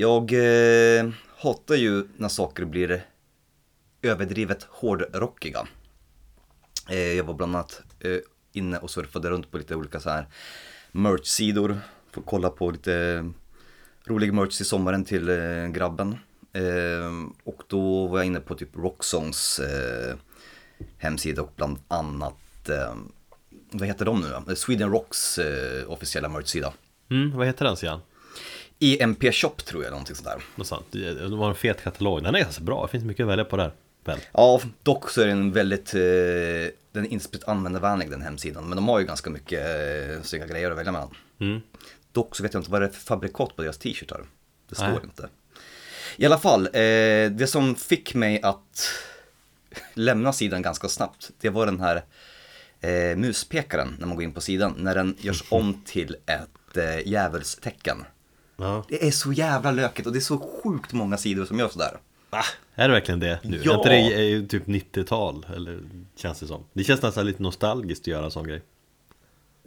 Jag eh, hatar ju när saker blir överdrivet hårdrockiga. Eh, jag var bland annat eh, inne och surfade runt på lite olika så här merch-sidor. Får kolla på lite rolig merch i sommaren till eh, grabben. Eh, och då var jag inne på typ Rocksongs eh, hemsida och bland annat, eh, vad heter de nu då? Sweden Rocks eh, officiella merch-sida. Mm, vad heter den sidan? EMP Shop tror jag, någonting sånt där. Något sånt. Det det var en fet katalog. Den är ganska bra. Det finns mycket att välja på där. Väl? Ja, dock så är den väldigt, eh, den är inte användarvänlig den hemsidan. Men de har ju ganska mycket eh, snygga grejer att välja mellan. Mm. Dock så vet jag inte vad det är för fabrikat på deras t-shirtar. Det står Nej. inte. I alla fall, eh, det som fick mig att lämna sidan ganska snabbt, det var den här eh, muspekaren när man går in på sidan. När den görs om till ett eh, djävulstecken. Ja. Det är så jävla lökigt och det är så sjukt många sidor som gör sådär. Va? Är det verkligen det nu? Ja. Är det är typ 90-tal? Eller känns det som? Det känns nästan lite nostalgiskt att göra en sån grej.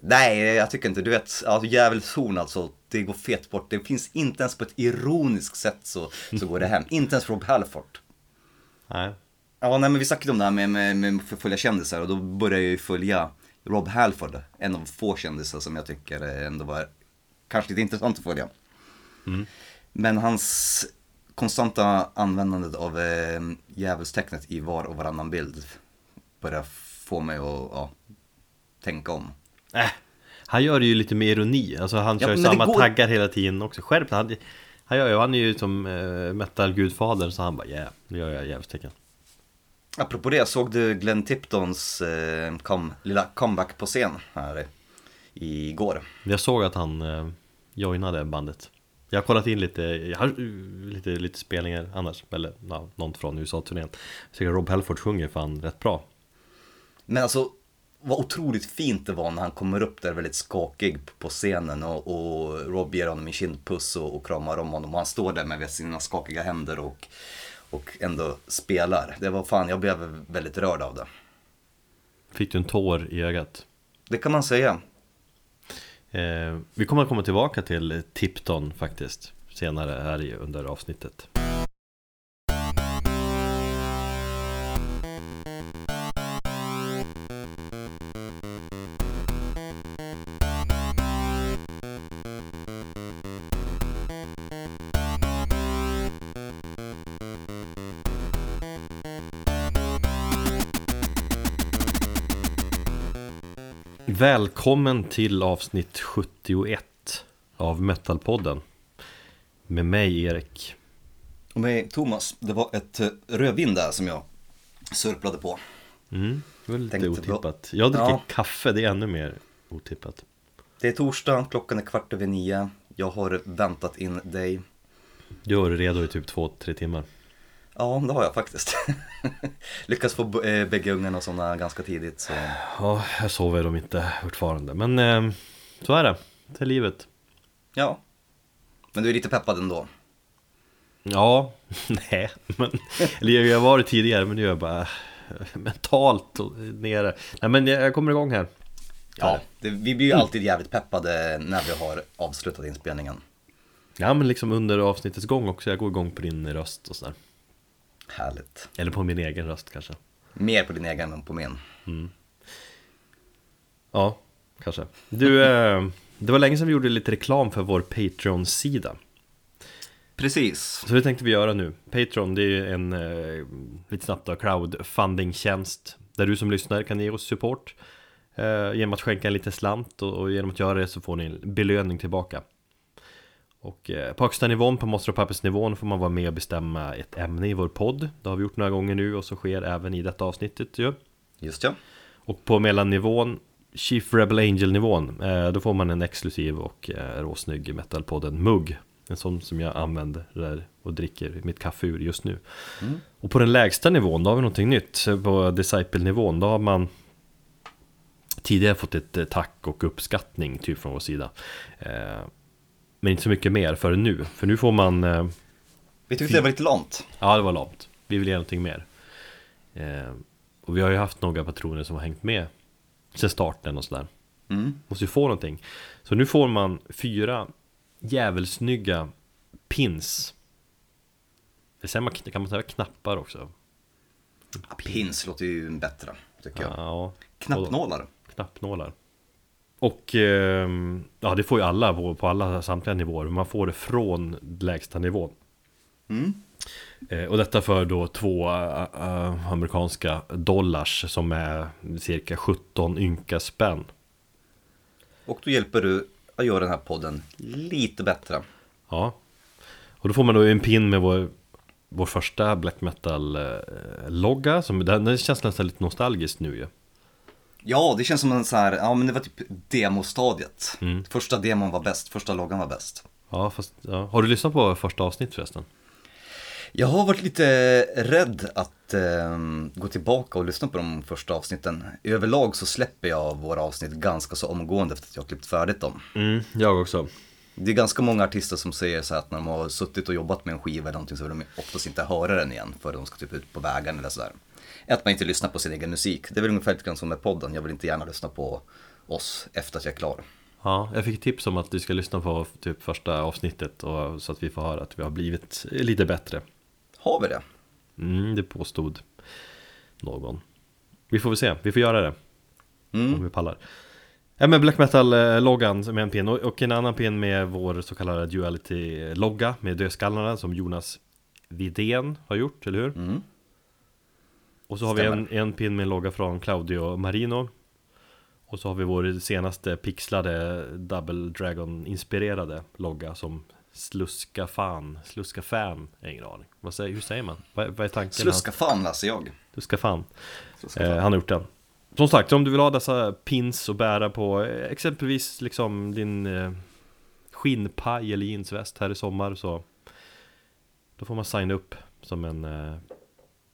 Nej, jag tycker inte. Du vet, alltså, djävulshorn alltså, det går fet bort. Det finns inte ens på ett ironiskt sätt så, så går det hem. Inte ens Rob Halford. Nej. Ja, nej men vi snackade om det här med, med, med att följa kändisar och då började jag ju följa Rob Halford. En av få kändisar som jag tycker ändå var kanske lite intressant att följa. Men hans konstanta användande av eh, djävulstecknet i var och varannan bild börjar få mig att ja, tänka om. Äh, han gör det ju lite med ironi, alltså han Ja, kör ju samma går- taggar hela tiden också. Skärp han, han, gör ju, han är ju som uh, metal-gudfadern så han bara yeah, nu gör jag djävulstecken. Apropå det, såg du Glenn Tiptons eh, kom, lilla comeback på scen här igår? Jag såg att han uh, joinade bandet Jag har kollat in lite, jag har, uh, lite, lite spelningar annars, eller ja, någon från USA-turnén Jag tycker Rob Halford sjunger fan rätt bra Men alltså, vad otroligt fint det var när han kommer upp där väldigt skakig på scenen och, och Rob ger honom en kindpuss och, och kramar om honom och han står där med sina skakiga händer och, och ändå spelar. Det var fan, jag blev väldigt rörd av det. Fick du en tår i ögat? Det kan man säga. Eh, vi kommer att komma tillbaka till Tipton faktiskt Senare här under avsnittet. Välkommen till avsnitt 71 av Metalpodden Med mig Erik Och med Thomas, det var ett eh, rödvin där som jag surplade på. mm, Det var lite Tänkte otippat Jag dricker Ja. kaffe, det är ännu mer otippat Det är torsdag, klockan är kvart över nio. Jag har väntat in dig. Du har redo i typ två, tre timmar Ja, det har jag faktiskt. Lyckats få b- eh, bägge ungarna och sådana ganska tidigt. Så. Ja, jag sover dem inte fortfarande Men eh, så är det, det är livet Ja. Men du är lite peppad ändå. Ja, nej men Eller jag har varit tidigare men nu är jag bara eh, mentalt nere Nej men jag jag kommer igång här Ja, det, vi blir ju alltid jävligt peppade när vi har avslutat inspelningen. Ja men liksom under avsnittets gång också, jag går igång på din röst och sådär Härligt. Eller på min egen röst kanske. Mer på din egen än på min. Ja, kanske. Du, eh, det var länge sedan vi gjorde lite reklam för vår Patreon-sida. Precis. Så det tänkte vi göra nu. Patreon, det är en, eh, lite snabbt då, crowdfunding-tjänst. Där du som lyssnar kan ge oss support eh, Genom att skänka en liten slant och, och genom att göra det så får ni en belöning tillbaka Och eh, på högsta nivån, på Monster och Pappers nivån får man vara med och bestämma ett ämne i vår podd. Det har vi gjort några gånger nu och så sker även i detta avsnittet ju. Just ja. Och på mellannivån Chief Rebel Angel nivån eh, Då får man en exklusiv och eh, råsnygg metalpodden mugg. En sån som jag använder och dricker mitt kaffe ur just nu. Och på den lägsta nivån då har vi någonting nytt. På Disciple-nivån då har man Tidigare fått ett tack och uppskattning typ från vår sida Men inte så mycket mer för nu För nu får man eh, Vi tyckte det var lite lamt. Ja, det var lamt. Vi vill ge någonting mer. Eh, och vi har ju haft några patroner som har hängt med sen starten och sådär. Mm. Måste ju få någonting. Så nu får man fyra jävelsnygga pins. Det säger man, kan man säga knappar också? Pins låter ju bättre, tycker jag. Ja, Knappnålar. knappnålar. Och ehm, ja, det får ju alla på, alla samtliga nivåer. Man får det från lägsta nivån. Mm. Eh, och detta för då två eh, eh, amerikanska dollars som är cirka 17 ynka spänn. Och då hjälper du att göra den här podden lite bättre. Ja. Och då får man då en pin med vår, vår första black metal-logga. Som, den, den känns nästan lite nostalgiskt nu ju. Ja, det känns som en så här, ja men det var typ demostadiet. Mm. Första demon var bäst, första loggan var bäst. Ja, fast, ja. Har du lyssnat på första avsnitt förresten? Jag har varit lite rädd att eh, gå tillbaka och lyssna på de första avsnitten. Överlag så släpper jag våra avsnitt ganska så omgående efter att jag har klippt färdigt dem. Mm, jag också. Det är ganska många artister som säger så att när de har suttit och jobbat med en skiva eller någonting så vill de oftast inte höra den igen för de ska typ ut på vägen eller sådär. Att man inte lyssnar på sin egen musik. Det är väl ungefär lite grann som med podden. Jag vill inte gärna lyssna på oss efter att jag är klar. Ja, jag fick tips om att du ska lyssna på typ första avsnittet och, så att vi får höra att vi har blivit lite bättre. Har vi det? Mm, det påstod någon. Vi får väl se, vi får göra det. Mm. Om vi pallar. Ja men black metal-loggan med en pin och, en annan pin med vår så kallade duality-logga med dödskallarna som Jonas Vidén har gjort, eller hur? Mm. Och så har vi en, en pin med en logga från Claudio Marino Och så har vi vår senaste pixlade Double Dragon-inspirerade logga som Sluska fan, Sluska fan, jag har ingen aning vad säger, Hur säger man? Vad, vad är tanken? Sluska fan läser jag. Sluska fan Sluska eh, fan. Han har gjort den Som sagt, om du vill ha dessa pins och bära på eh, exempelvis liksom din eh, skinnpaj eller jeansväst här i sommar så Då får man signa upp som en eh,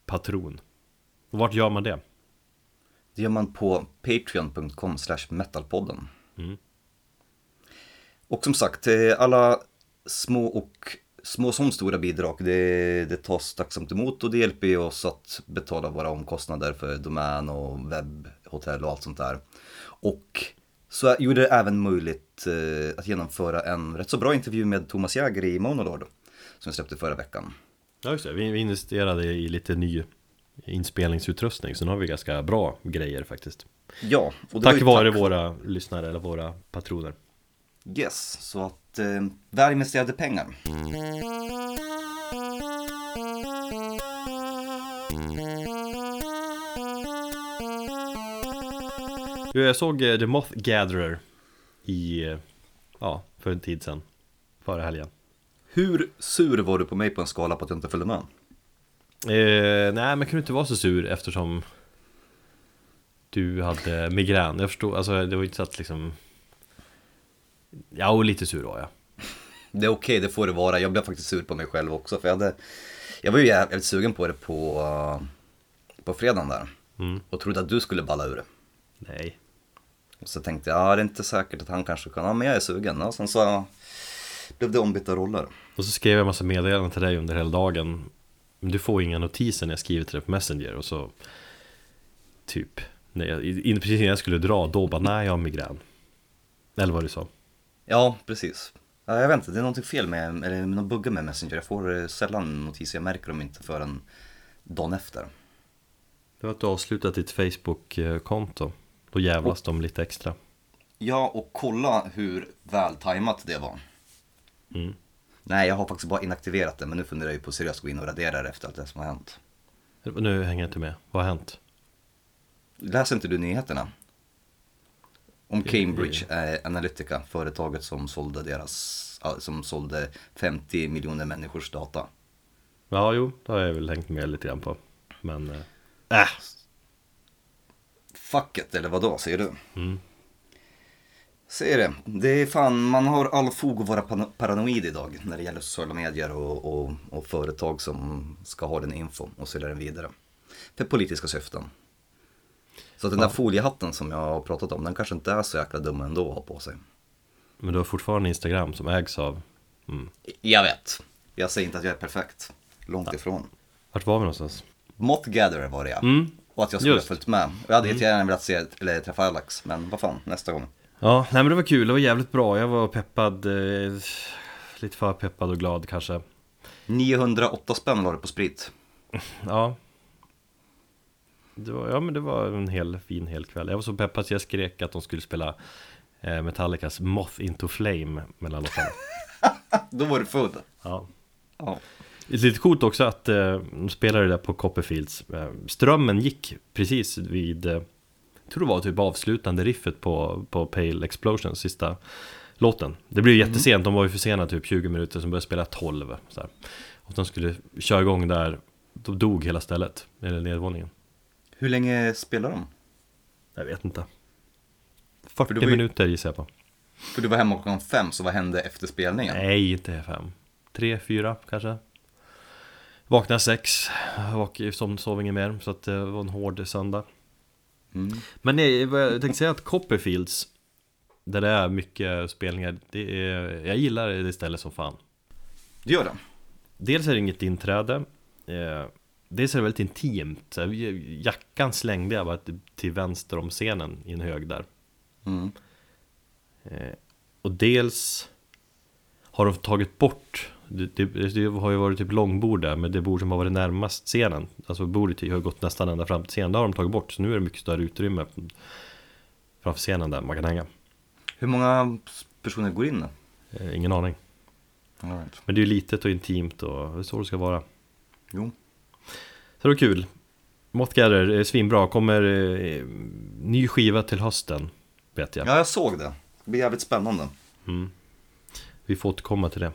patron Och vart gör man det? Det gör man på patreon.com metalpodden. Mm. Och som sagt, eh, alla små och små som stora bidrag, det, det tas tacksamt emot och det hjälper ju oss att betala våra omkostnader för domän och webb, hotell och allt sånt där. Och så gjorde det även möjligt eh, att genomföra en rätt så bra intervju med Thomas Jäger i Monolord som vi släppte förra veckan. Ja just det, vi, vi investerade i lite ny inspelningsutrustning. Så nu har vi ganska bra grejer faktiskt. Ja, och det Tack var vare tack- våra lyssnare eller våra patroner. Yes, så att eh, väl investerade pengar. Jag såg eh, The Moth Gatherer i, eh, ja, för en tid sedan. Förra helgen. Hur sur var du på mig på en skala på att jag inte följde med? Eh, Nej men jag kunde inte vara så sur eftersom Du hade migrän, jag förstår, alltså det var inte så att liksom Ja, och lite sur var jag Det är okej, det får det vara. Jag blev faktiskt sur på mig själv också för jag hade Jag var ju jävligt sugen på det på uh, På fredagen där mm. och trodde att du skulle balla ur det. Nej Och så tänkte jag, ja det är inte säkert att han kanske kan, ja men jag är sugen. Och sen så blev det ombytta roller. Och så skrev jag en massa meddelanden till dig under hela dagen du får inga notiser när jag skriver till dig på Messenger och så Typ när jag, Precis innan jag skulle dra, då bara nej jag har migrän Eller vad du sa Ja, precis. Ja, jag vet inte, det är någonting fel med, eller någon bugga med Messenger. Jag får eh, sällan notiser, jag märker dem inte förrän dagen efter. Det var att du avslutat ditt Facebook-konto Då jävlas de lite extra Ja, och kolla hur väl tajmat det var. mm. Nej, jag har faktiskt bara inaktiverat det, men nu funderar jag ju på att seriöst gå in och radera det efter allt det som har hänt. Nu hänger jag inte med, vad har hänt? Läser inte du nyheterna? Om Cambridge eh, Analytica, företaget som sålde deras, som sålde 50 miljoner människors data. Ja, jo, det har jag väl hängt med lite grann på Men, äh, äh. Fuck it, eller vad då säger du? Mm. Säger det. Det är fan, man har all fog att vara paranoid idag när det gäller sociala medier och, och, och företag som ska ha den info och sälja den vidare. För politiska syften. Så den Ja. där foliehatten som jag har pratat om, den kanske inte är så jäkla dum ändå att ha på sig. Men du har fortfarande Instagram som ägs av mm. Jag vet. Jag säger inte att jag är perfekt. Långt ifrån. Vart var vi någonstans? Moth Gatherer var det ja. Mm. Och att jag skulle Just. ha följt med. Jag hade jättegärna velat se, eller träffa Alex, men vad fan, nästa gång. Ja, nej men det var kul, det var jävligt bra. Jag var peppad. eh, lite för peppad och glad kanske 908 spänn la du på sprit. Ja det var, Ja men det var en hel fin hel kväll Jag var så peppad så jag skrek att de skulle spela eh, Metallicas Moth Into Flame mellan låtarna Då var du full. Ja Ja. Det är lite coolt också att eh, de spelade där på Copperfields eh, Strömmen gick precis vid eh, tror det var typ avslutande riffet på, på Pale Explosions sista låten. Det blev jättesent, de var ju försenade typ 20 minuter, som började spela 12 så här. Och de skulle köra igång där. Då dog hela stället, eller nedvåningen. Hur länge spelar de? Jag vet inte. 40 det var ju- minuter gissar jag på. För du var hemma klockan fem, så vad hände efter spelningen? Nej, inte fem. Tre, fyra kanske. Vaknade sex, och som sov inget mer Så att det var en hård söndag Mm. Men nej, vad jag tänkte säga att Copperfields Där det är mycket spelningar det är, Jag gillar det stället som fan Du gör det? Dels är det inget inträde eh, Dels är det väldigt intimt Jackan slängde jag bara till- till vänster om scenen i en hög där Mm. Eh, Och dels har de tagit bort det, det, det har ju varit typ långbord där Men det bord som har varit närmast scenen Alltså bordet har gått nästan ända fram till scenen Det har de tagit bort Så nu är det mycket större utrymme Framför scenen där man kan hänga Hur många personer går in? eh, Ingen aning right. Men det är ju litet och intimt och det är så det ska vara Jo. Så det var kul Mothgather är svinbra, kommer eh, ny skiva till hösten Vet jag Ja, jag såg det. Det blir jävligt spännande. Mm. Vi får återkomma till det.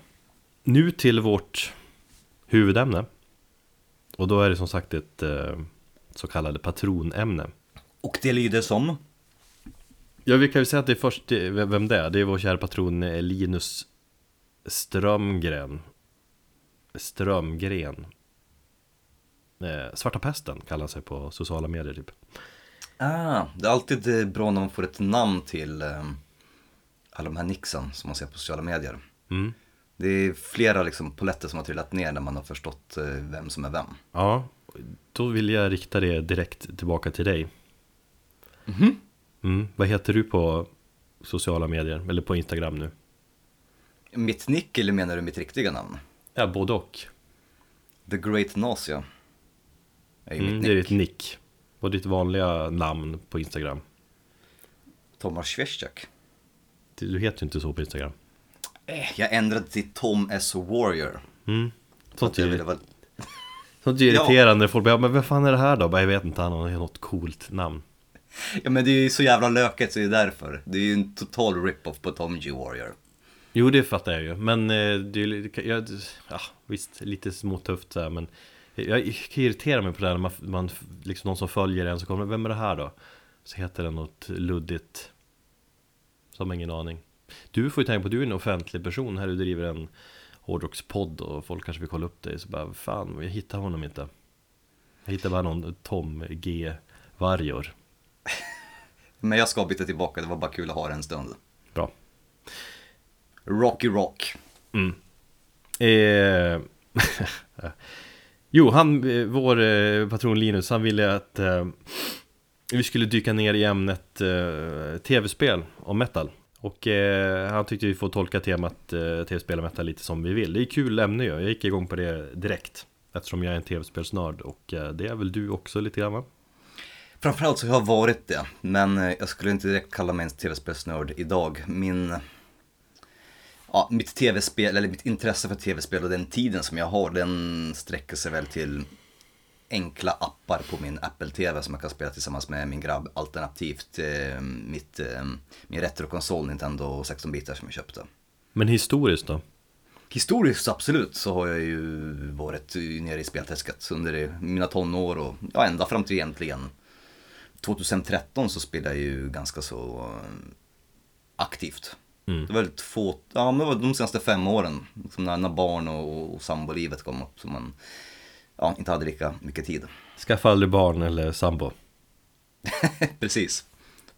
Nu till vårt huvudämne. Och då är det som sagt ett eh, så kallade patronämne. Och det lyder som? Ja, vi kan ju säga att det är först, vem det är? Det är vår kära patron eh, Linus Strömgren. Strömgren. Eh, Svarta pesten kallar han sig på sociala medier typ. Ah, det är alltid eh, bra när man får ett namn till eh, alla de här nixen som man ser på sociala medier. Mm. Det är flera liksom poletter som har trillat ner när man har förstått eh, vem som är vem. Ja, då vill jag rikta det direkt tillbaka till dig. Mhm. Mm. Vad heter du på sociala medier? Eller på Instagram nu? Mitt nick eller menar du mitt riktiga namn? Ja, både och. The Great Nausea. Är Mm, mitt det är nick. ditt nick. Och ditt vanliga namn på Instagram. Thomas Schwestjak. Du heter ju inte så på Instagram. Eh, jag ändrade till Tom S. Warrior. Mm. Sånt är, ville vara... sånt är irriterande när folk bara, men vad fan är det här då? Bara, jag vet inte, han har något coolt namn. Ja men det är ju så jävla löket så det är därför. Det är ju en total rip-off på Tom G. Warrior. Jo, det fattar jag ju. Men eh, det är ju, ja, visst, lite småtufft så här, men jag kan irritera mig på det här när man, man liksom någon som följer en så kommer, vem är det här då? Så heter den något luddigt. Som har ingen aning. Du får ju tänka på, du är en offentlig person här, du driver en hårdrockspodd och folk kanske vill kolla upp dig. Så bara, fan, jag hittar honom inte. Jag hittar bara någon Tom G. Vargor. Men jag ska byta tillbaka, det var bara kul att ha det en stund. Bra. Rocky Rock. Mm. Eh, jo, han, eh, vår eh, patron Linus, han ville att eh, vi skulle dyka ner i ämnet eh, tv-spel och metal. Och eh, han tyckte vi får tolka temat eh, tv-spel och metal lite som vi vill. Det är kul ämne ju, jag gick igång på det direkt. Eftersom jag är en tv-spelsnörd och eh, det är väl du också lite grann va? Framförallt så har jag varit det, men eh, jag skulle inte direkt kalla mig en tv-spelsnörd idag. Min... Ja, mitt tv-spel, eller mitt intresse för tv-spel och den tiden som jag har, den sträcker sig väl till enkla appar på min Apple TV som jag kan spela tillsammans med min grabb, alternativt eh, mitt, eh, min retrokonsol Nintendo 16-bitar som jag köpte. Men historiskt då? Historiskt absolut så har jag ju varit nere i spelträsket under mina tonår och ja, ända fram till egentligen 2013 så spelade jag ju ganska så eh, aktivt. Mm. Det var väldigt få, ja men det var de senaste fem åren, liksom när, när barn och, och sambolivet kom upp, som man ja, inte hade lika mycket tid. Skaffa aldrig barn eller sambo. Precis.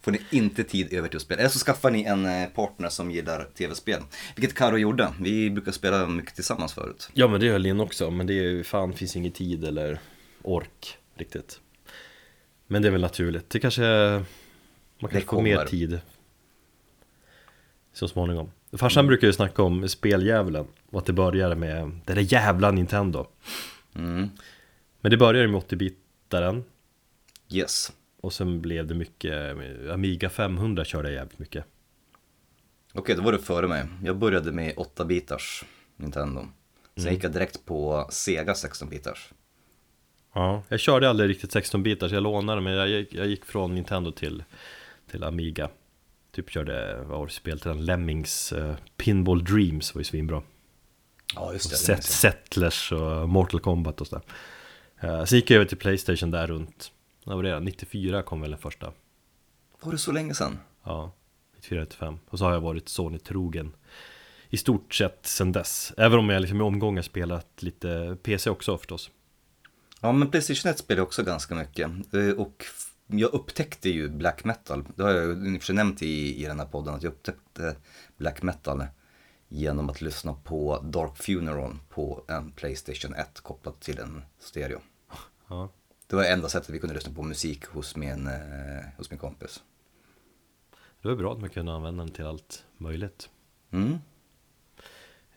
Får ni inte tid över till att spela. Eller så skaffar ni en eh, partner som gillar tv-spel. Vilket Karo gjorde. Vi brukar spela mycket tillsammans förut. Ja men det gör Linn också, men det är ju fan finns ingen tid eller ork riktigt Men det är väl naturligt, det kanske Man kanske får mer tid Så småningom Farsan brukar ju snacka om speldjävulen och att det började med det där jävla Nintendo. Mm. Men det började med 80-bitaren Yes. och sen blev det mycket, Amiga 500 körde jag jävligt mycket. Okej, då var du före mig. Jag började med 8-bitars Nintendo. Sen gick jag direkt på Sega 16-bitars. Ja, jag körde aldrig riktigt 16-bitar så jag lånade men jag gick, jag gick från Nintendo till, till Amiga Typ körde, vad var det spel till den? Lemmings uh, Pinball Dreams var ju svinbra Ja, just det. Set, Settlers och Mortal Kombat och sådär uh, Sen gick jag över till Playstation där runt, vad var det? 94 kom väl den första Var det så länge sedan? Ja, 94-95 Och så har jag varit Sony-trogen I stort sett sen dess Även om jag liksom i omgångar spelat lite PC också förstås Ja, men Playstation 1 spelade jag också ganska mycket. Eh, Och jag upptäckte ju black metal. Det har jag ju nämnt i, i den här podden, att jag upptäckte black metal genom att lyssna på Dark Funeral på en Playstation 1 kopplat till en stereo. Ja, Det var enda sättet vi kunde lyssna på musik hos min, eh, hos min kompis. det var bra att man kunde använda den till allt möjligt Mm.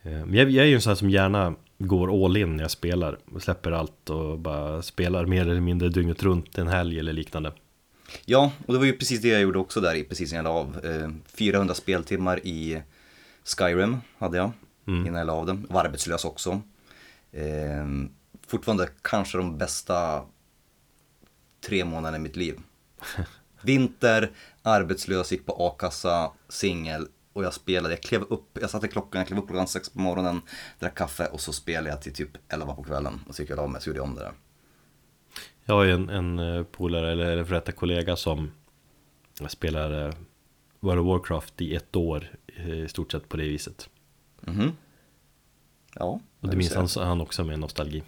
Eh, Men jag, jag är ju en sån här som gärna går all in när jag spelar och släpper allt och bara spelar mer eller mindre dygnet runt en helg eller liknande. Ja, och det var ju precis det jag gjorde också där i precis innan jag la av. Eh, 400 speltimmar i Skyrim hade jag innan jag la av den. Var arbetslös också. Eh, fortfarande kanske de bästa tre månaderna i mitt liv. Vinter, arbetslös, gick på a-kassa, singel och jag spelade. Jag klev upp, jag satte klockan, jag klev upp klockan sex på morgonen, drack kaffe och så spelade jag till typ 11 på kvällen. Och så gick jag av mig så gjorde jag om det där. Jag har ju en, en eh, polare, eller eller för detta kollega som spelar eh, World of Warcraft i ett år eh, i stort sett på det viset. Mhm. Ja. Och det minns han, han också med nostalgi.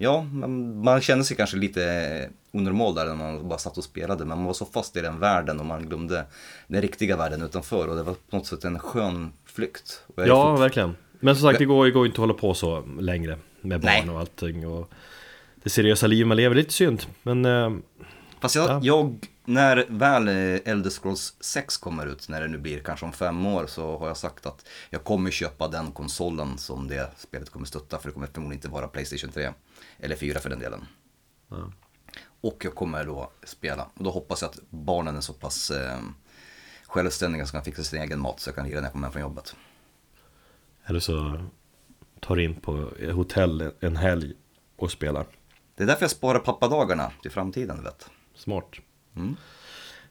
Ja, man, man kände sig kanske lite onormal där när man bara satt och spelade. Men man var så fast i den världen och man glömde den riktiga världen utanför. Och det var på något sätt en skön flykt. Är Ja, fort- verkligen. Men som sagt, det går, det går inte att hålla på så längre med barn Nej. och allting. Och det seriösa liv man lever, lite synd. Men eh, Fast jag, Ja. jag, när väl eh, Elder Scrolls 6 kommer ut, när det nu blir kanske om fem år, så har jag sagt att jag kommer köpa den konsolen som det spelet kommer stötta. För det kommer förmodligen inte vara Playstation 3. Eller 4 för den delen. Ja. Och jag kommer då spela. Och då hoppas jag att barnen är så pass eh, självständiga så kan fixa sin egen mat så jag kan lira när jag kommer hem från jobbet. Eller så tar du in på hotell en helg och spelar. Det är därför jag sparar pappadagarna till framtiden, vet. Smart. Mm.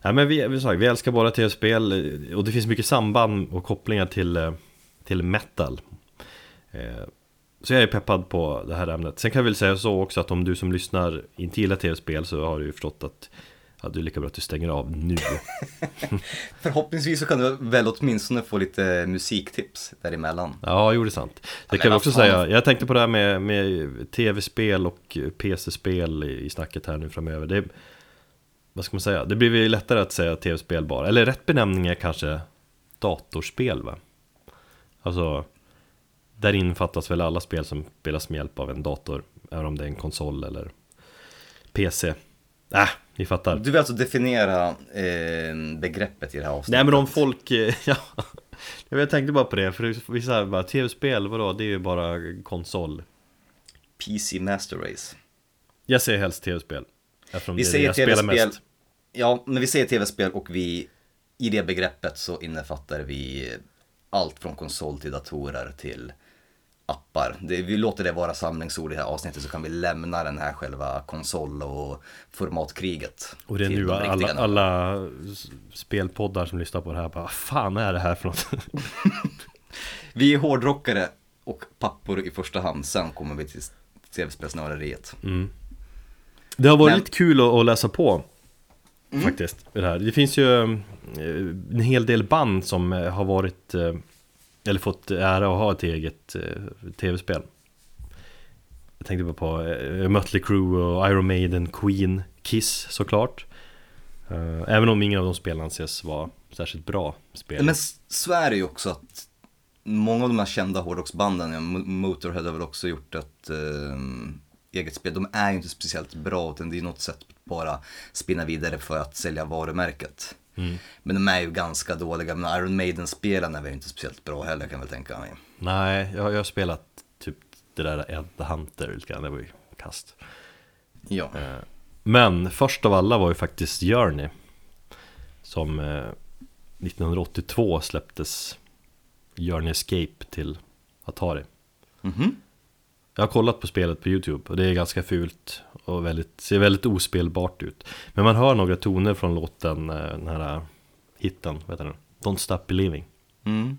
Nej men vi, vi, vi älskar bara tv-spel och det finns mycket samband och kopplingar till, eh, till metal. Eh, Så jag är peppad på det här ämnet. Sen kan jag väl säga så också att om du som lyssnar inte gillar tv-spel så har du ju förstått att ja, du är lika bra att du stänger av nu. Förhoppningsvis så kan du väl åtminstone få lite musiktips däremellan. Ja, jo det är sant. Det men kan jag vad också fan. säga. Jag tänkte på det här med, med tv-spel och PC-spel i, i snacket här nu framöver. Det, vad ska man säga? Det blir väl lättare att säga tv-spel bara. Eller rätt benämning är kanske datorspel va? Alltså, där infattas väl alla spel som spelas med hjälp av en dator. Även om det är en konsol eller PC. Äh, ni fattar. Du vill alltså definiera eh, begreppet i det här avsnittet? Nej men om folk, eh, ja Jag tänkte bara på det, för vissa här bara tv-spel, vadå? Det är ju bara konsol PC Master Race. Jag säger helst tv-spel Eftersom Vi det säger tv-spel. Ja, men vi säger tv-spel och vi i det begreppet så innefattar vi allt från konsol till datorer till appar. Det, vi låter det vara samlingsord i det här avsnittet så kan vi lämna den här själva konsol och formatkriget. Och det är nu alla, alla spelpoddar som lyssnar på det här bara fan är det här för något? Vi är hårdrockare och pappor i första hand, sen kommer vi till tv-spelsnöreriet. Det har varit Men- lite kul att, att läsa på Mm. Faktiskt, det här. Det finns ju eh, en hel del band som eh, har varit eh, Eller fått ära att ha ett eget tv-spel Jag tänkte bara på Mötley Crüe och Iron Maiden, Queen, Kiss såklart Även om ingen av de spelen anses vara särskilt bra spel Men s- så är ju också att många av de här kända hårdrocksbanden, Motorhead har väl också gjort ett eh, eget spel. De är ju inte speciellt bra utan det är något sätt att bara spinna vidare för att sälja varumärket. Men de är ju ganska dåliga, men Iron Maiden-spelen är väl inte speciellt bra heller kan jag väl tänka mig. Nej, jag, jag har spelat typ det där Ed the Hunter lite grann, det var ju kast. Ja. Eh, Men först av alla var ju faktiskt Journey Som eh, 1982 släpptes Journey Escape till Atari Mhm. Jag har kollat på spelet på YouTube och det är ganska fult och väldigt, ser väldigt ospelbart ut. Men man hör några toner från låten, eh, den här hitten, vad heter den? Don't Stop Believing. Mm.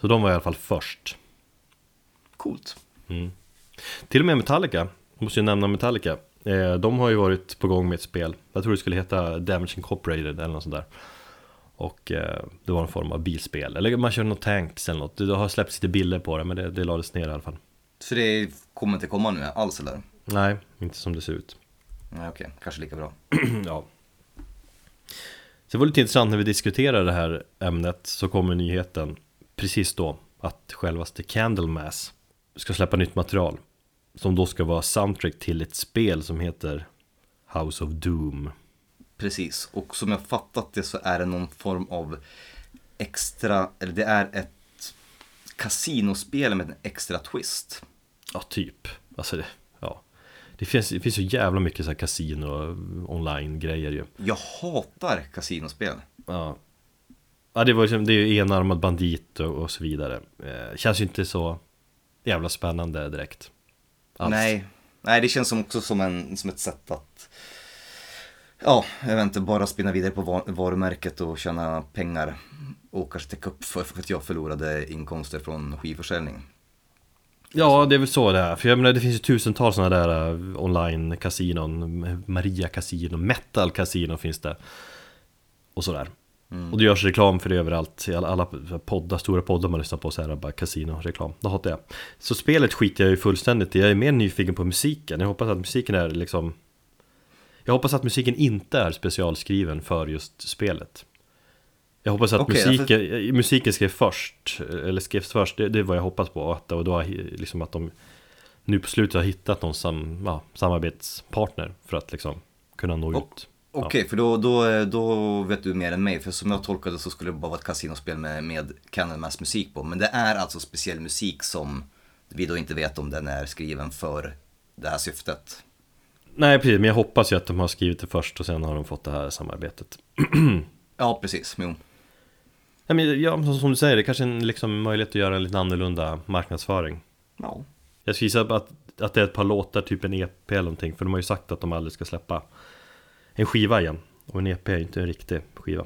Så de var i alla fall först. Coolt. Till och med Metallica, måste ju nämna Metallica eh, De har ju varit på gång med ett spel. Jag tror det skulle heta Damage Incorporated eller något sånt där. Och eh, det var en form av bilspel. Eller man kör något tanks eller något. Det har släppts lite bilder på det men det, det lades ner i alla fall Så det kommer inte komma nu alls eller? Nej, inte som det ser ut Nej okej, kanske lika bra. Ja Så det var lite intressant när vi diskuterade det här ämnet Så kommer nyheten precis då Att självaste Candlemass Ska släppa nytt material Som då ska vara soundtrack till ett spel som heter House of Doom Precis, och som jag fattat det så är det någon form av extra, eller det är ett kasinospel med en extra twist. Ja, typ. Alltså det, ja. Det finns, det finns så jävla mycket så här kasino online-grejer ju. Jag hatar kasinospel. Ja. Ja det var liksom, det är ju enarmad bandit och, och så vidare. Eh, Känns ju inte så jävla spännande direkt. Alls. Nej, nej det känns som också som, en, som ett sätt att Ja, jag vet inte, bara spinna vidare på var- varumärket och tjäna pengar. Och kanske täcka upp för, för att jag förlorade inkomster från skivförsäljning. Ja, det är väl så det är. För jag menar, det finns ju tusentals sådana där uh, online-kasinon. Maria Casino, Metal Casino finns det. Och sådär. Och det görs reklam för det överallt. I alla, alla poddar, stora poddar man lyssnar på så här bara kasino-reklam. Det hatar jag. Så spelet skiter jag ju fullständigt i. Jag är mer nyfiken på musiken. Jag hoppas att musiken är liksom... Jag hoppas att musiken inte är specialskriven för just spelet. Jag hoppas att Okej, musiken, musiken skrevs först, eller skrevs först, det, det är vad jag hoppas på. Att, och då liksom att de nu på slutet har hittat någon sam, ja, samarbetspartner för att liksom kunna nå Och- ut. Okej, för då, då, då vet du mer än mig. För som jag tolkade så skulle det bara vara ett kasinospel med, med Candlemass musik på. Men det är alltså speciell musik som vi då inte vet om den är skriven för det här syftet. Nej precis, men jag hoppas ju att de har skrivit det först och sen har de fått det här samarbetet. Ja, precis. Jo. Nej, men, ja, som, du säger, det är kanske är en liksom, möjlighet att göra en lite annorlunda marknadsföring. Ja. Jag ska gissa att, att det är ett par låtar, typ en EP eller någonting, för de har ju sagt att de aldrig ska släppa en skiva igen. Och en EP är ju inte en riktig skiva.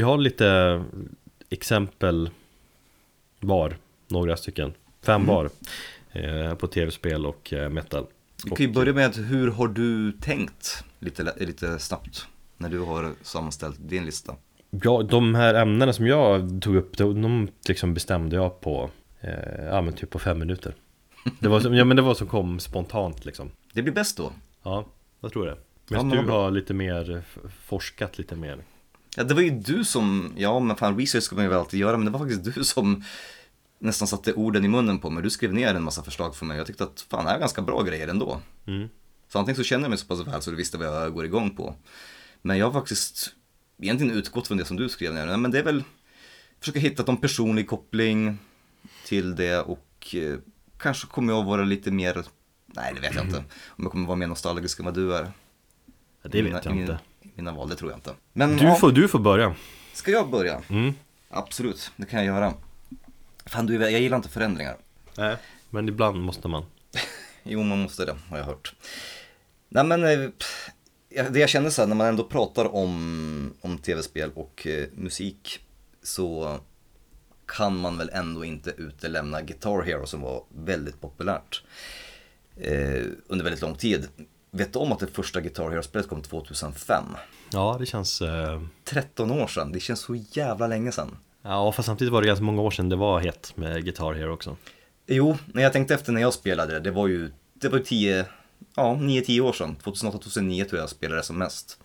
Vi har lite exempel var, några stycken. Fem var. Eh, på tv-spel och eh, metal. Vi kan ju börja med hur har du tänkt lite, lite snabbt när du har sammanställt din lista? Ja, de här ämnena som jag tog upp, de, de liksom bestämde jag på, eh, ja men typ på fem minuter. Det var som, ja men det var som kom spontant liksom. Det blir bäst då. Ja, jag tror det. Ja, Men men du har lite mer forskat lite mer. Ja, det var ju du som, ja men fan research ska man ju väl alltid göra, men det var faktiskt du som nästan satte orden i munnen på mig. Du skrev ner en massa förslag för mig. Jag tyckte att fan, det här är ganska bra grejer ändå. Mm. Så antingen så känner jag mig så pass väl så du visste vad jag går igång på. Men jag har faktiskt egentligen utgått från det som du skrev ner. Men det är väl, försöka hitta någon personlig koppling till det och eh, kanske kommer jag vara lite mer, nej det vet jag inte. Om jag kommer vara mer nostalgisk än vad du är. Ja, det vet mina- jag inte. Mina, i mina val, det tror jag inte. Men Du ja, får, du får börja. ska jag börja? Mm. Absolut, det kan jag göra. Fan du, jag gillar inte förändringar. Nej. Men ibland måste man. Jo, man måste det, har jag hört. Nej men, eh, pff, det jag känner så här, när man ändå pratar om, om tv-spel och eh, musik så kan man väl ändå inte utelämna Guitar Hero som var väldigt populärt eh, under väldigt lång tid. Vet du om att det första Guitar Hero-spelet kom 2005? Ja, det känns... Eh... 13 år sedan, det känns så jävla länge sedan. Ja, fast samtidigt var det ganska många år sedan det var hett med Guitar Hero också. Jo, när jag tänkte efter när jag spelade det, det var ju, det var 10, ja 9-10 år sedan. 2008-2009 tror jag jag spelade som mest.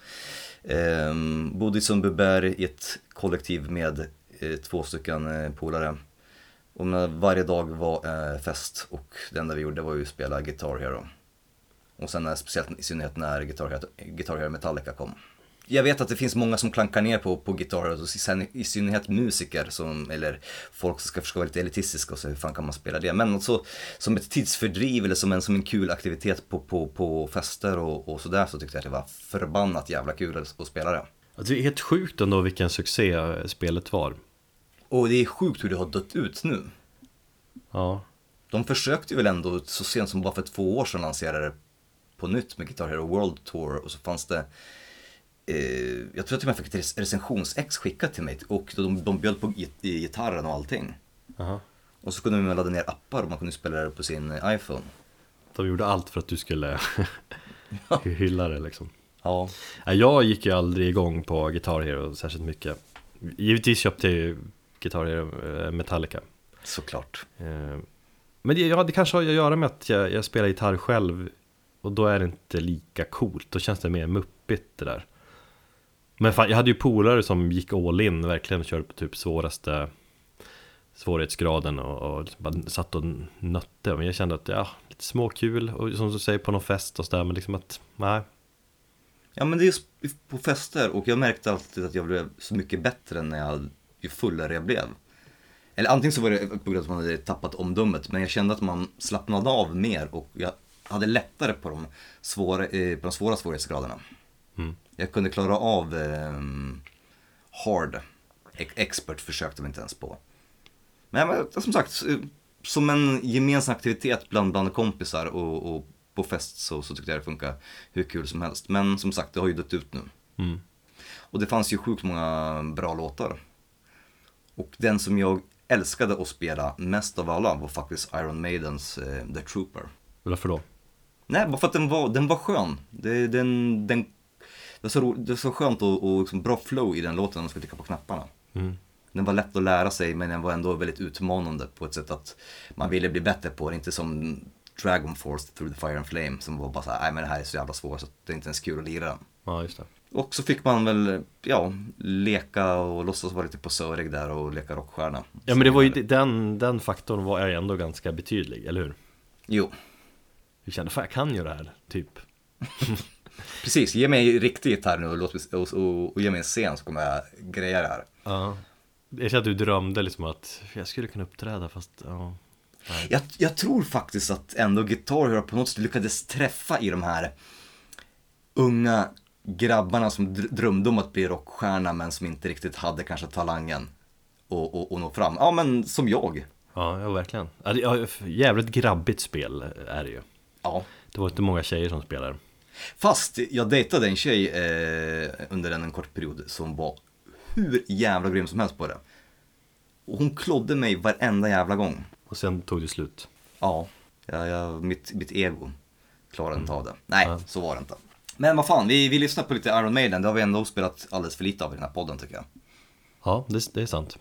Ehm, bodde i Sundbyberg i ett kollektiv med eh, två stycken eh, polare. Och varje dag var eh, fest och det enda vi gjorde var ju att spela Guitar Hero. Och sen när, speciellt i synnerhet när Guitar Hero, Guitar Hero Metallica kom. Jag vet att det finns många som klankar ner på, på Guitar Hero, sen i synnerhet musiker som, eller folk som ska försöka vara lite elitistiska och säga hur fan kan man spela det. Men alltså, som ett tidsfördriv eller som en, som en kul aktivitet på, på, på fester och, och sådär så tyckte jag att det var förbannat jävla kul att, spela det. Det är helt sjukt ändå vilken succé spelet var. Och det är sjukt hur det har dött ut nu. Ja. De försökte väl ändå så sent som bara för två år sedan lansera det på nytt med Guitar Hero World Tour och så fanns det eh, jag tror att jag fick recensionsex skickat till mig och de, de bjöd på gitarren och allting. Aha. Och så kunde man ladda ner appar och man kunde spela det på sin iPhone. De gjorde allt för att du skulle hylla det liksom. Ja. Jag gick ju aldrig igång på Guitar Hero särskilt mycket. Givetvis köpte jag ju Guitar Hero eh, Metallica. Såklart. Eh, men det, ja, det kanske har att göra med att jag, jag spelar gitarr själv och då är det inte lika coolt, då känns det mer muppigt det där. Men fan, jag hade ju polare som gick all in, verkligen körde på typ svåraste svårighetsgraden och, och liksom bara satt och nötte. Men jag kände att, ja, lite småkul och som du säger på någon fest och sådär, men liksom att, nej. Ja men det är just på fester och jag märkte alltid att jag blev så mycket bättre när jag, ju fullare jag blev. Eller antingen så var det på grund av att man hade tappat omdömet, men jag kände att man slappnade av mer och jag hade lättare på de svåra, eh, på de svåra svårighetsgraderna. Mm. Jag kunde klara av eh, hard. Expert försökte vi inte ens på. Men, men som sagt, som en gemensam aktivitet bland, bland kompisar och, och på fest så, så tyckte jag det funkar hur kul som helst. Men som sagt, det har ju dött ut nu. Mm. Och det fanns ju sjukt många bra låtar. Och den som jag älskade att spela mest av alla var faktiskt Iron Maidens eh, The Trooper. Varför då? Nej, bara för att den var, den var skön. Det, den, den, det, var så, det var så skönt och, och liksom bra flow i den låten när man skulle trycka på knapparna. Mm. Den var lätt att lära sig men den var ändå väldigt utmanande på ett sätt att man ville bli bättre på det. Inte som Dragon Force Through the Fire and Flame som var bara såhär, nej men det här är så jävla svårt så det är inte ens kul att lira den. Ja, just det. Och så fick man väl, ja, leka och låtsas vara lite posörig där och leka rockstjärna. Ja men det var ju den, den faktorn var ju ändå ganska betydlig, eller hur? Jo. Du kände, fan jag kan ju det här, typ. Precis, ge mig riktig gitarr nu och, låt, och, och, och ge mig en scen så kommer jag greja det här. Ja. Jag kände att du drömde liksom att jag skulle kunna uppträda fast, ja. Jag, jag, tror faktiskt att ändå Guitar Hero på något sätt lyckades träffa i de här unga grabbarna som drömde om att bli rockstjärna men som inte riktigt hade kanske talangen och, och, och nå fram. Ja men som jag. Ja, ja verkligen. Ja, jävligt grabbigt spel är det ju. Ja. Det var inte många tjejer som spelade. Fast jag dejtade en tjej eh, under en, en kort period som var hur jävla grym som helst på det. Och hon klodde mig varenda jävla gång. Och sen tog det slut? Ja, ja, ja mitt, mitt ego klarade inte av det. Nej, ja. så var det inte. Men vad fan, vi, vi lyssnar på lite Iron Maiden. Det har vi ändå spelat alldeles för lite av i den här podden tycker jag. Ja, det, det är sant.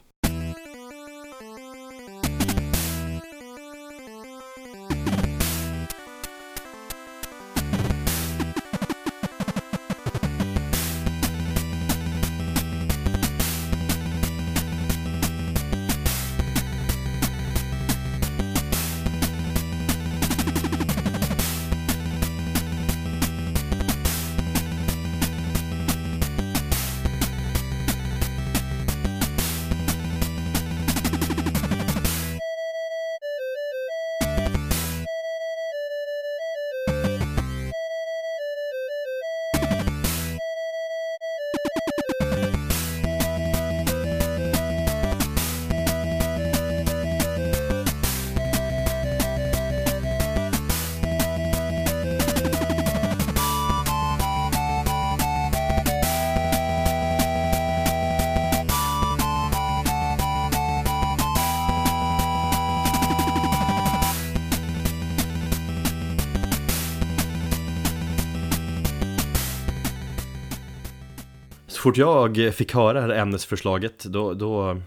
Fort jag fick höra det här ämnesförslaget då, då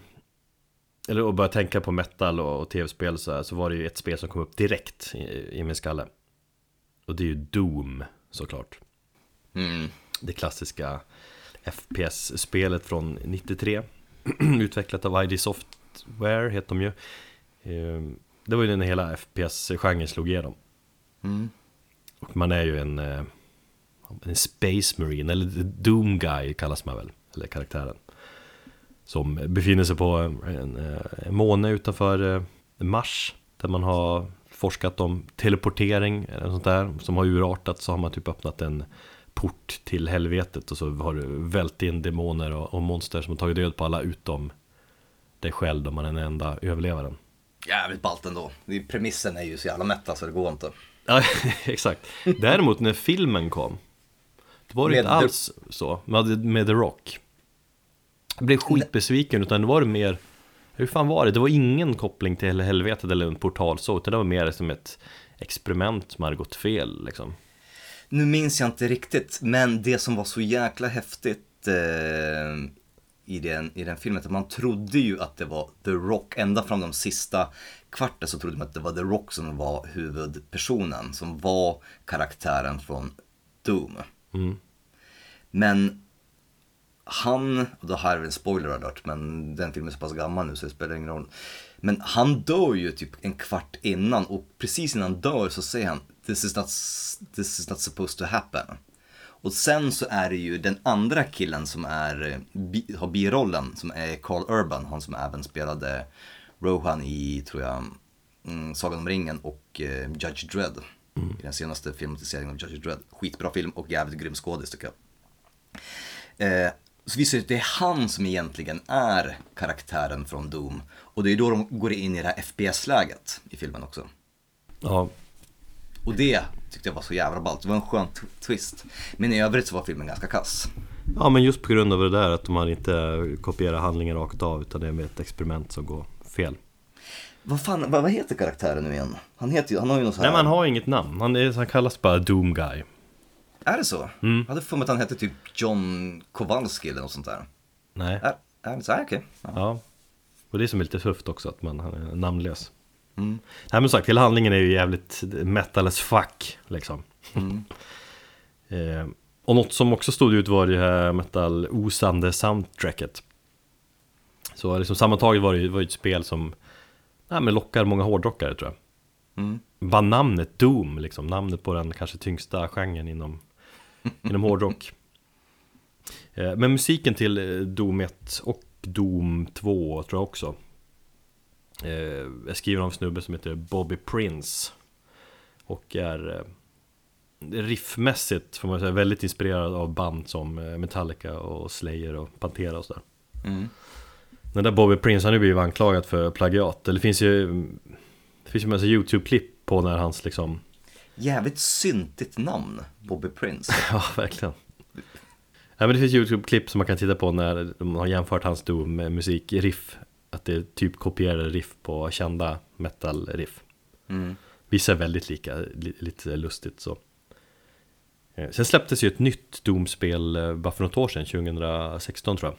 eller att börja tänka på metal och, och tv-spel så, här, så var det ju ett spel som kom upp direkt i, i min skalle. Och det är ju Doom såklart. Mm. Det klassiska FPS-spelet från 93. Utvecklat av ID Software heter de ju. Ehm, Det var ju när hela FPS-genren slog igenom. Mm. Och man är ju en, eh, en Space Marine, eller Doom Guy kallas man väl, eller karaktären. Som befinner sig på en, en, eh, måne utanför eh, Mars, där man har forskat om teleportering eller sånt där, som har urartat, så har man typ öppnat en port till helvetet och så har du vält in demoner och, och monster som har tagit död på alla utom dig själv då man är den enda överlevaren. Jävligt ballt ändå. Premissen är ju så jävla mätta så det går inte. Ja, exakt. Däremot när filmen kom, var det Med inte The- alls så. Med, med The Rock. Jag blev skitbesviken, utan det var det mer, hur fan var det? Det var ingen koppling till helvetet eller en portal så, utan det var mer som ett experiment som hade gått fel liksom. Nu minns jag inte riktigt, men det som var så jäkla häftigt eh, i, den, i den filmen, att man trodde ju att det var The Rock, ända fram de sista kvarten så trodde man att det var The Rock som var huvudpersonen, som var karaktären från Doom. Mm. Men han, och det här är en spoiler alert, men den filmen är så pass gammal nu så det spelar ingen roll. Men han dör ju typ en kvart innan och precis innan han dör så säger han this is not, this is not supposed to happen. Och sen så är det ju den andra killen som är, har birollen som är Carl Urban, han som även spelade Rohan i, tror jag, mm, Sagan om ringen och eh, Judge Dredd. I den senaste filmatiseringen av Judge Dredd. Skitbra film och jävligt grym skådis tycker jag. Eh, så visar det att det är han som egentligen är karaktären från Doom. Och det är då de går in i det här FPS-läget i filmen också. Ja, Och det tyckte jag var så jävla ballt. Det var en skön twist. Men i övrigt så var filmen ganska kass. ja, men just på grund av det där att man inte kopierar handlingen rakt av, utan det är med ett experiment som går fel. Vad fan, vad, vad heter karaktären nu igen? Han heter ju, han har ju någon sån Nej, här... man har inget namn. Han, är, han kallas bara Doom Guy. Är det så? Mm. Jag hade för mig att han hette typ John Kowalski eller något sånt där. Nej. Är, är det så? Ah, okej. Ja. Ja, och det är som är lite tufft också att man han är namnlös. Mm. Nej men sagt, hela handlingen är ju jävligt metal as fuck liksom. Mm. eh, och något som också stod ut var det här metal-osande soundtracket. Så liksom sammantaget var det ju ett spel som nej, men lockar många hårdrockare tror jag. Mm. Bara namnet Doom, liksom, namnet på den kanske tyngsta genren inom, inom hårdrock. Eh, Men musiken till eh, Doom 1 och Doom 2 tror jag också eh, är skriven av en snubbe som heter Bobby Prince Och är riffmässigt får man säga väldigt inspirerad av band som Metallica och Slayer och Pantera och sådär Mm. Den där Bobby Prince han har ju blivit anklagad för plagiat Eller det finns ju Det finns ju massa YouTube-klipp på när hans liksom Jävligt syntigt namn, Bobby Prince. Ja, verkligen. Ja, men det finns YouTube-klipp som man kan titta på när de har jämfört hans Doom med musikriff. Att det är typ kopierade riff på kända metal-riff. Mm. Vissa är väldigt lika, li- lite lustigt så. Eh, Sen släpptes ju ett nytt Doom-spel eh, bara för något år sedan, 2016 tror jag.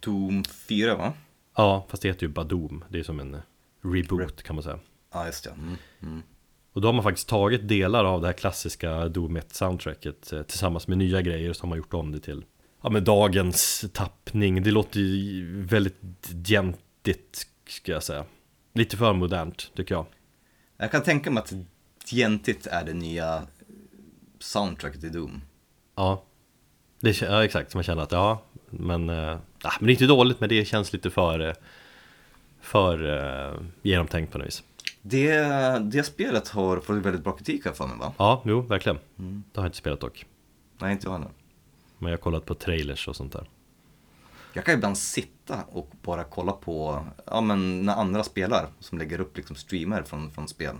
Doom 4 va? Ja, fast det heter ju bara Doom. Det är som en eh, reboot kan man säga. Ja, just det. Mm. Mm. Och då har man faktiskt tagit delar av det här klassiska Doom 1-soundtracket eh, tillsammans med nya grejer så har man gjort om det till Ja men dagens tappning, det låter ju väldigt gentigt ska jag säga Lite för modernt tycker jag Jag kan tänka mig att Gentigt är det nya soundtracket i Doom. Ja, det, ja exakt, man känner att ja Men, ah, men det är inte dåligt men det känns lite för eh, För eh, genomtänkt på något vis Det, det spelet har fått väldigt bra kritik här för mig va? Ja, jo verkligen Mm. Det har jag inte spelat dock Nej, inte jag heller. Men jag har kollat på trailers och sånt där Jag kan ibland sitta och bara kolla på, ja men när andra spelar som lägger upp liksom streamer från, från spel.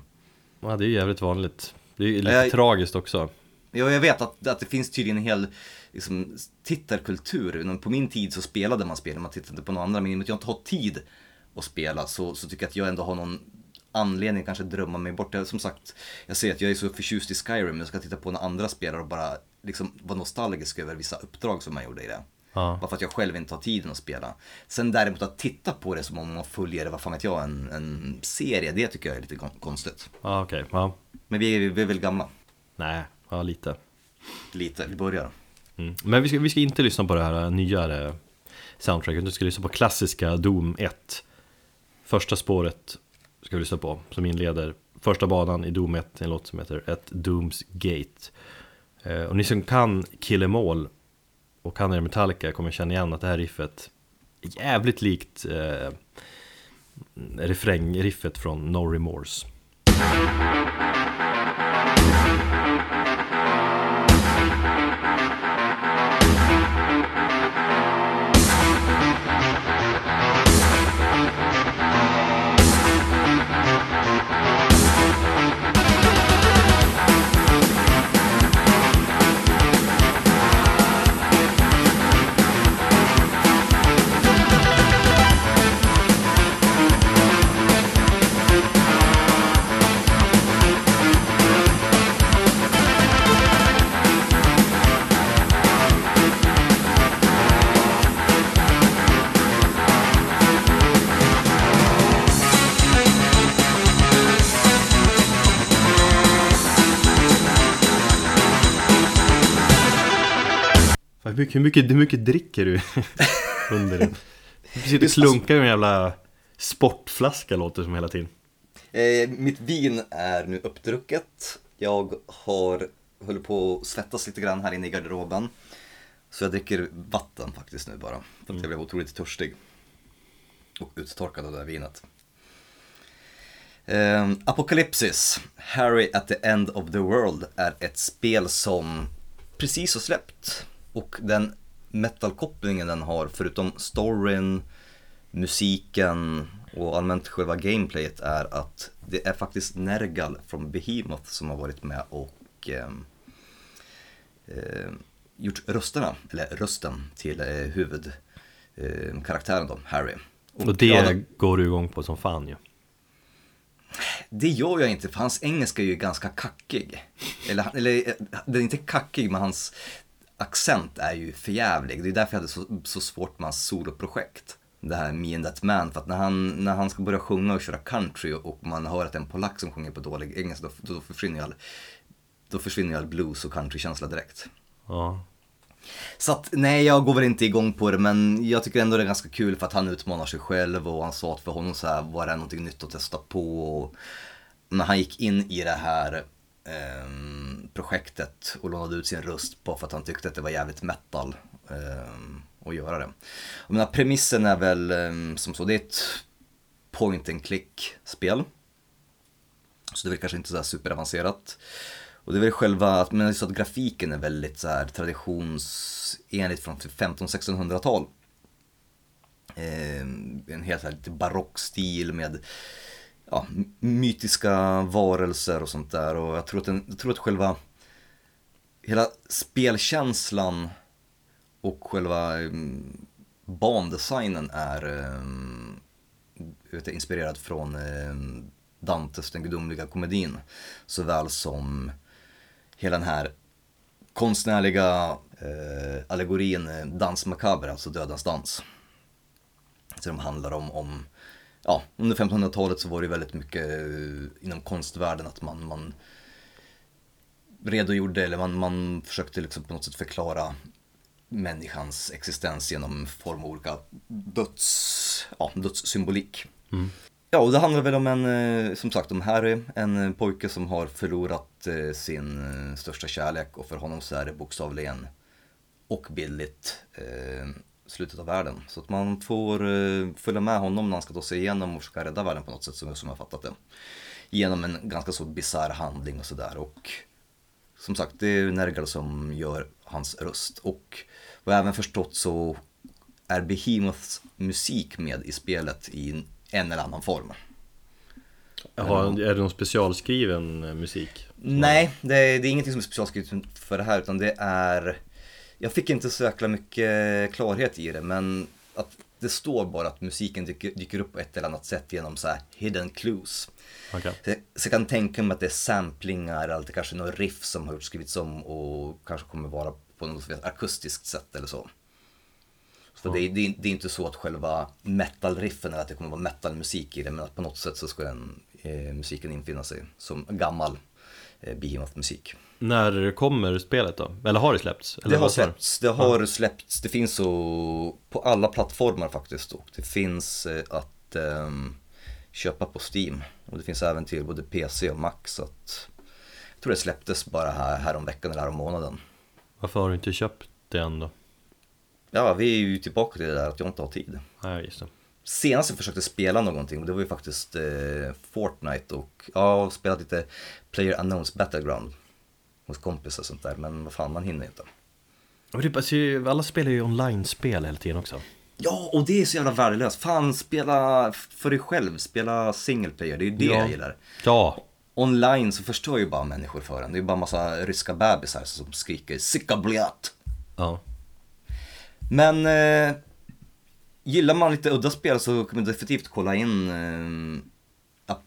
Ja det är ju jävligt vanligt Det är ju lite Jag- tragiskt också Ja, jag vet att, att det finns tydligen en hel liksom, tittarkultur. På min tid så spelade man spel, man tittade på några andra. Men i och med att jag inte har tid att spela så, så tycker jag att jag ändå har någon anledning kanske drömma mig bort. Jag, som sagt, jag säger att jag är så förtjust i Skyrim, jag ska titta på när andra spelar och bara liksom vara nostalgisk över vissa uppdrag som man gjorde i det. Ja. Bara för att jag själv inte har tiden att spela. Sen däremot att titta på det som om man följer, vad fan vet jag, en, en serie, det tycker jag är lite kon- konstigt. Ja, okej. Ja. Men vi är, vi är väl gamla, Nej, ja lite. lite, vi börjar. Mm. Men vi ska, vi ska inte lyssna på det här eh, nyare soundtracket, vi ska lyssna på klassiska Doom 1 Första spåret ska vi lyssna på, som inleder första banan i Doom 1, en låt som heter Ett Dooms Gate. Eh, och ni som kan Kill Em All och kan er Metallica kommer känna igen att det här riffet är jävligt likt eh, refrängriffet från No Remorse. Hur mycket, hur mycket, hur mycket dricker du under det? Du sitter och slunkar med en jävla sportflaska låter som hela tiden Eh, mitt vin är nu uppdrucket. Jag har håller på att svettas lite grann här inne i garderoben. Så jag dricker vatten faktiskt nu bara. För att jag blev otroligt törstig. Och uttorkad av det här vinet. Eh, Apocalypsis, Harry at the End of the World är ett spel som precis har släppt. Och den metal-kopplingen den har, förutom storyn, musiken och allmänt själva gameplayet är att det är faktiskt Nergal från Behemoth som har varit med och eh, eh, gjort rösterna, eller rösten till eh, huvudkaraktären eh, karaktären då, Harry. Och det ja, går du igång på som fan ju Det gör jag inte, för hans engelska är ju ganska kackig. Eller, eller eh, den är inte kackig, men hans accent är ju förjävlig. Det är därför jag hade så, så svårt med hans soloprojekt. Det här Me and That Man, för att när han, när han ska börja sjunga och köra country och man hör att det är en polack som sjunger på dålig engelska, då, då försvinner ju all, då försvinner all blues och countrykänsla direkt. Ja, Så att nej, jag går väl inte igång på det, men jag tycker ändå det är ganska kul för att han utmanar sig själv och han sa att för honom så här var det någonting nytt att testa på. Och när han gick in i det här Ehm, projektet och lånade ut sin röst på för att han tyckte att det var jävligt metal eh, att göra det. Jag menar, premissen är väl eh, som så, det är ett point and click spel. Så det är väl kanske inte så här superavancerat. Och det är väl själva, men just att grafiken är väldigt så här traditionsenligt från typ 1500-1600-tal. Eh, en helt här lite barock stil med ja, mytiska varelser och sånt där. Och jag tror att, den, jag tror att själva hela spelkänslan och själva um, bandesignen är um, vet jag, inspirerad från um, Dantes Den gudomliga komedin. Såväl som hela den här konstnärliga eh, allegorin eh, Dans macabre, alltså Dödens dans. Så de handlar om, om ja, under 1500-talet så var det väldigt mycket eh, inom konstvärlden att man, man redogjorde eller man, man försökte liksom på något sätt förklara människans existens genom form av olika döds, ja, dödssymbolik. Ja, och det handlar väl om en, eh, som sagt, om Harry, en eh, pojke som har förlorat sin största kärlek och för honom så är det bokstavligen och bildligt slutet av världen. Så att man får eh, följa med honom när han ska ta sig igenom och försöka rädda världen på något sätt som, som jag har fattat det. Genom en ganska så bisarr handling och sådär och som sagt, det är Nergal som gör hans röst och vad jag även förstått så är Behemoths musik med i spelet i en eller annan form. Jaha, är det någon specialskriven musik? Nej, det är, det är ingenting som är specialskrivet för det här utan det är Jag fick inte så jäkla mycket klarhet i det men att det står bara att musiken dyker, dyker upp på ett eller annat sätt genom så här hidden clues. Okej. Så, så jag kan tänka mig att det är samplingar eller det kanske är något riff som har skrivits om och kanske kommer vara på något akustiskt sätt eller så. Så det, är, det, är, det är inte så att själva metal-riffen är att det kommer vara metal-musik i det, men att på något sätt så ska den eh, musiken infinna sig som gammal eh, Behemoth-musik. När kommer spelet då? Eller har det släppts? Eller Det har släppts, det har släppts, det finns så på alla plattformar faktiskt och det finns eh, att ehm, köpa på Steam och det finns även till både PC och Mac så att jag tror det släpptes bara här, här om veckan eller här om månaden. Varför har du inte köpt det än då? Ja, vi är ju tillbaka till det där att jag inte har tid. Nej, just det. Senast jag försökte spela någonting, det var ju faktiskt eh, Fortnite och ja, spelat lite Player Unknowns Battleground hos kompisar och sånt där, men vad fan, man hinner inte. Men det, alltså, alla spelar ju online-spel hela tiden också. Ja, och det är så jävla värdelöst. Fan, spela för dig själv, spela single player, det är ju det Ja. jag gillar. Ja, Online så förstör ju bara människor för en. Det är ju bara massa ryska bebisar som skriker 'Sicka bliat'. ja. Men eh, gillar man lite udda spel så kan man definitivt kolla in eh,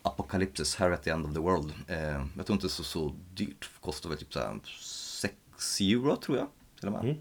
Apocalypse, här Here at the End of the World. Eh, jag tror inte det är så, så dyrt, kostar väl typ 6 euro tror jag. Till och med. Mm.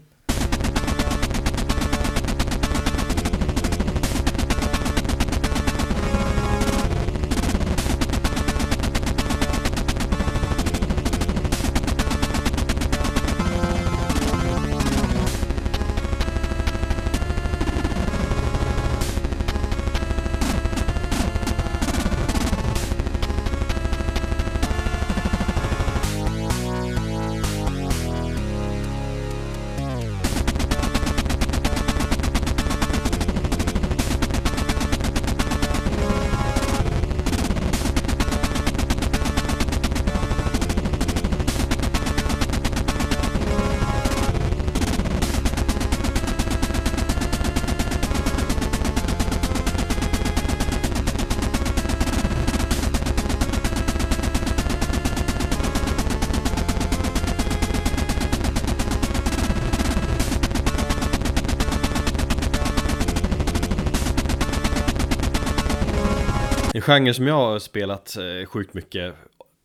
Genre som jag har spelat eh, sjukt mycket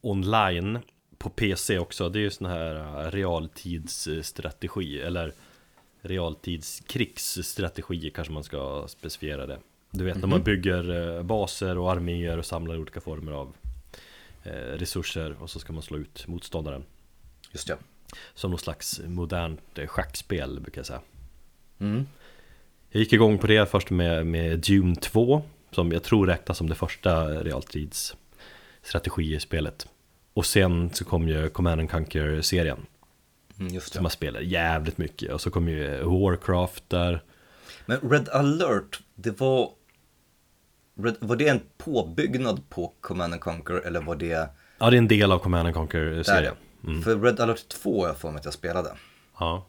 online på PC också Det är ju sån här eh, realtidsstrategi eller realtidskrigsstrategi kanske man ska specificera det. Du vet när man bygger eh, baser och arméer och samlar olika former av resurser och så ska man slå ut motståndaren. Just det. Som någon slags modernt schackspel brukar jag säga. Mm. Jag gick igång på det först med, med Dune 2 Som jag tror räknas som det första realtidsstrategispelet Och sen så kom ju Command and Conquer-serien. Mm, just Som man spelar jävligt mycket. Och så kom ju Warcraft där. Men Red alert, det var... Red, var det en påbyggnad på Command and Conquer eller var det... Ja det är en del av Command and Conquer-serien. Ja. För Red alert 2 har jag för mig att jag spelade. Ja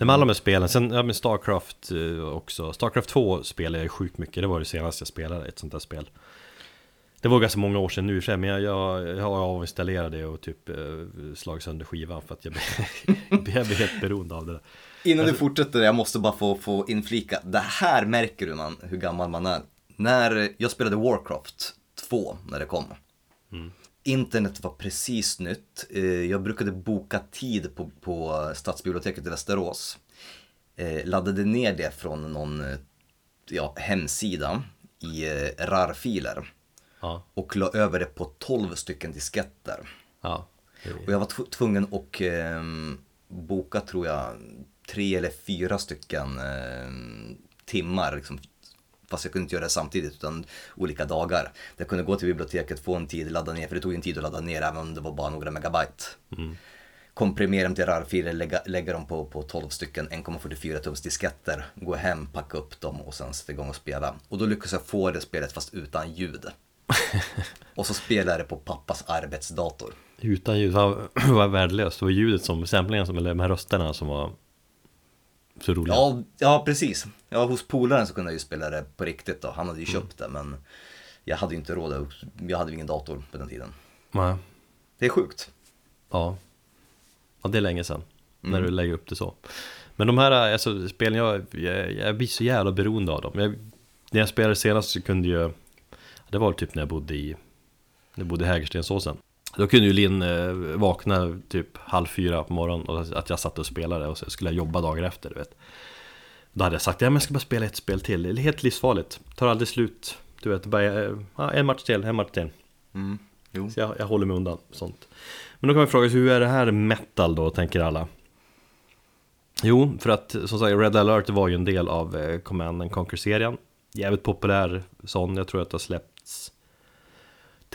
Nej men alla de här spelen, sen ja, med Starcraft eh, också Starcraft 2 spelade jag ju sjukt mycket, det var det senaste jag spelade, ett sånt där spel Det var ganska många år sedan nu i och för sig, men jag, jag, jag har avinstallerat det och typ eh, slagit sönder skivan för att jag blev, jag blev helt beroende av det där Innan du fortsätter, jag måste bara få, få inflika. Det här märker du man, hur gammal man är. När jag spelade Warcraft 2, när det kom. Internet var precis nytt. Eh, Jag brukade boka tid på, på Stadsbiblioteket i Västerås. Eh, Laddade ner det från någon eh, ja, hemsida i eh, RAR-filer. Ja, Och la över det på 12 stycken disketter. ja Och jag var tv- tvungen att ehm, boka, tror jag, tre eller fyra stycken ehm, timmar. Liksom, fast jag kunde inte göra det samtidigt, utan olika dagar. Jag kunde gå till biblioteket, få en tid, ladda ner, för det tog en tid att ladda ner, även om det var bara några megabyte. Komprimera dem till RAR-filer, lägga, lägga dem på, på 12 stycken 1,44 tums disketter, gå hem, packa upp dem och sen sätta igång och spela. Och då lyckades jag få det spelet fast utan ljud. och så spelade jag det på pappas arbetsdator. Utan ljud, var, var värdelöst Det var ljudet som, samplingen som, eller de här rösterna som var så roliga Ja, ja precis. Ja, hos polaren så kunde jag ju spela det på riktigt då. Han hade ju köpt det men jag hade ju inte råd. Jag hade ju ingen dator på den tiden. Nej. Det är sjukt. Ja. Ja, det är länge sedan. När du lägger upp det så. Men de här alltså, spelen, jag, jag, jag blir så jävla beroende av dem. Jag, när jag spelade senast så kunde jag, det var typ när jag bodde i, när jag bodde i Hägerstensåsen. Då kunde ju Linn eh, vakna typ halv fyra på morgonen och att jag satt och spelade och så skulle jag jobba dagar efter, du vet. Då hade jag sagt, ja men jag ska bara spela ett spel till, det är helt livsfarligt. Tar aldrig slut, du vet, bara, eh, ja, en match till, en match till. Mm. Så jag, jag håller mig undan sånt. Men då kan man fråga sig, hur är det här metal då, tänker alla? Jo, för att som sagt, Red alert var ju en del av eh, Command and Conquer-serien. Jävligt populär sån, jag tror att det har släppts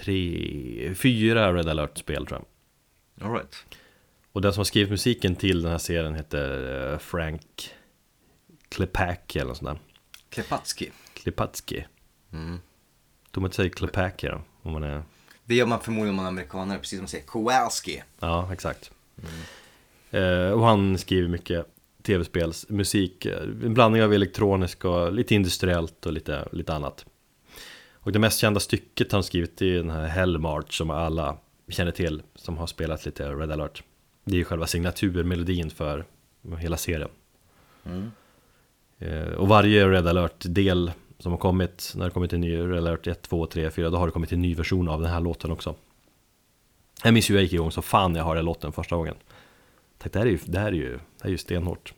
Tre, fyra Red alert-spel tror jag All right. Och den som har skrivit musiken till den här serien heter eh, Frank Klepacki eller något sånt där Klepatski. Klepatski Mm. Tror man inte säger Klepacki då, om man är Det gör man förmodligen om man är amerikanare, precis som man säger Kowalski. Ja, exakt. Eh, och han skriver mycket tv-spelsmusik, eh, en blandning av elektronisk och lite industriellt och lite, lite annat. Och det mest kända stycket han skrivit är den här Hell March som alla känner till, som har spelat lite Red alert. Det är ju själva signaturmelodin för hela serien. Mm. Eh, och varje Red alert-del som har kommit, när det kommit en ny Red alert 1, 2, 3, 4, då har det kommit en ny version av den här låten också. Jag minns ju jag gick igång så fan jag hörde låten första gången. Tänkte, det här är ju, det här är ju, det här är ju stenhårt.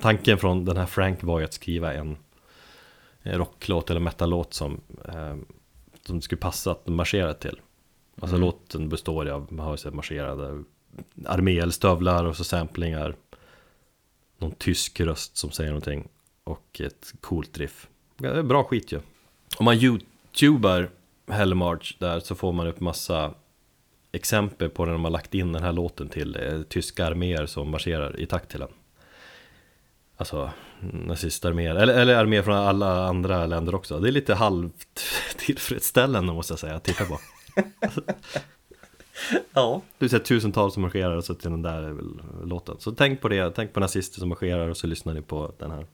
Tanken från den här Frank var ju att skriva en rocklåt eller metallåt som, eh, som skulle passa att marschera till. Alltså Mm. låten består av, man har ju här marscherade armé eller stövlar och så samplingar. Någon tysk röst som säger någonting och ett coolt riff. Bra skit ju. Om man youtubar Hellmarch där så får man upp massa exempel på när de har lagt in den här låten till eh, tyska arméer som marscherar i takt till den. Alltså nazistarméer, eller, eller arméer från alla andra länder också. Det är lite halvt tillfredsställande måste jag säga att titta på. Ja. Du ser tusentals som marscherar och så till den där låten. Så tänk på det, tänk på nazister som marscherar och så lyssnar ni på den här.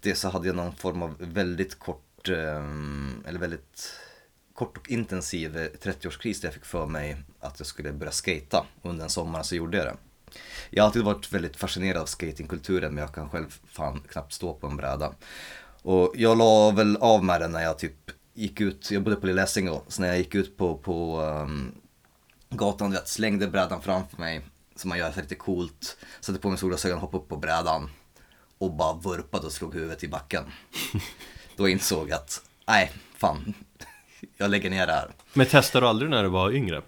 Det så hade jag någon form av väldigt kort, ehm, eller väldigt kort och intensiv eh, 30-årskris där jag fick för mig att jag skulle börja skata. Under en sommar så gjorde jag det. Jag har alltid varit väldigt fascinerad av skatingkulturen men jag kan själv fan knappt stå på en bräda. Och jag la väl av med den när jag typ gick ut, jag bodde på Lilla Essingen så när jag gick ut på, på um, gatan, vet, slängde brädan framför mig som man gör så lite coolt, satte på mig solglasögon, hoppade upp på brädan och bara vurpade och slog huvudet i backen. Då insåg jag att, nej, fan, jag lägger ner det här. Men testade du aldrig när du var yngre?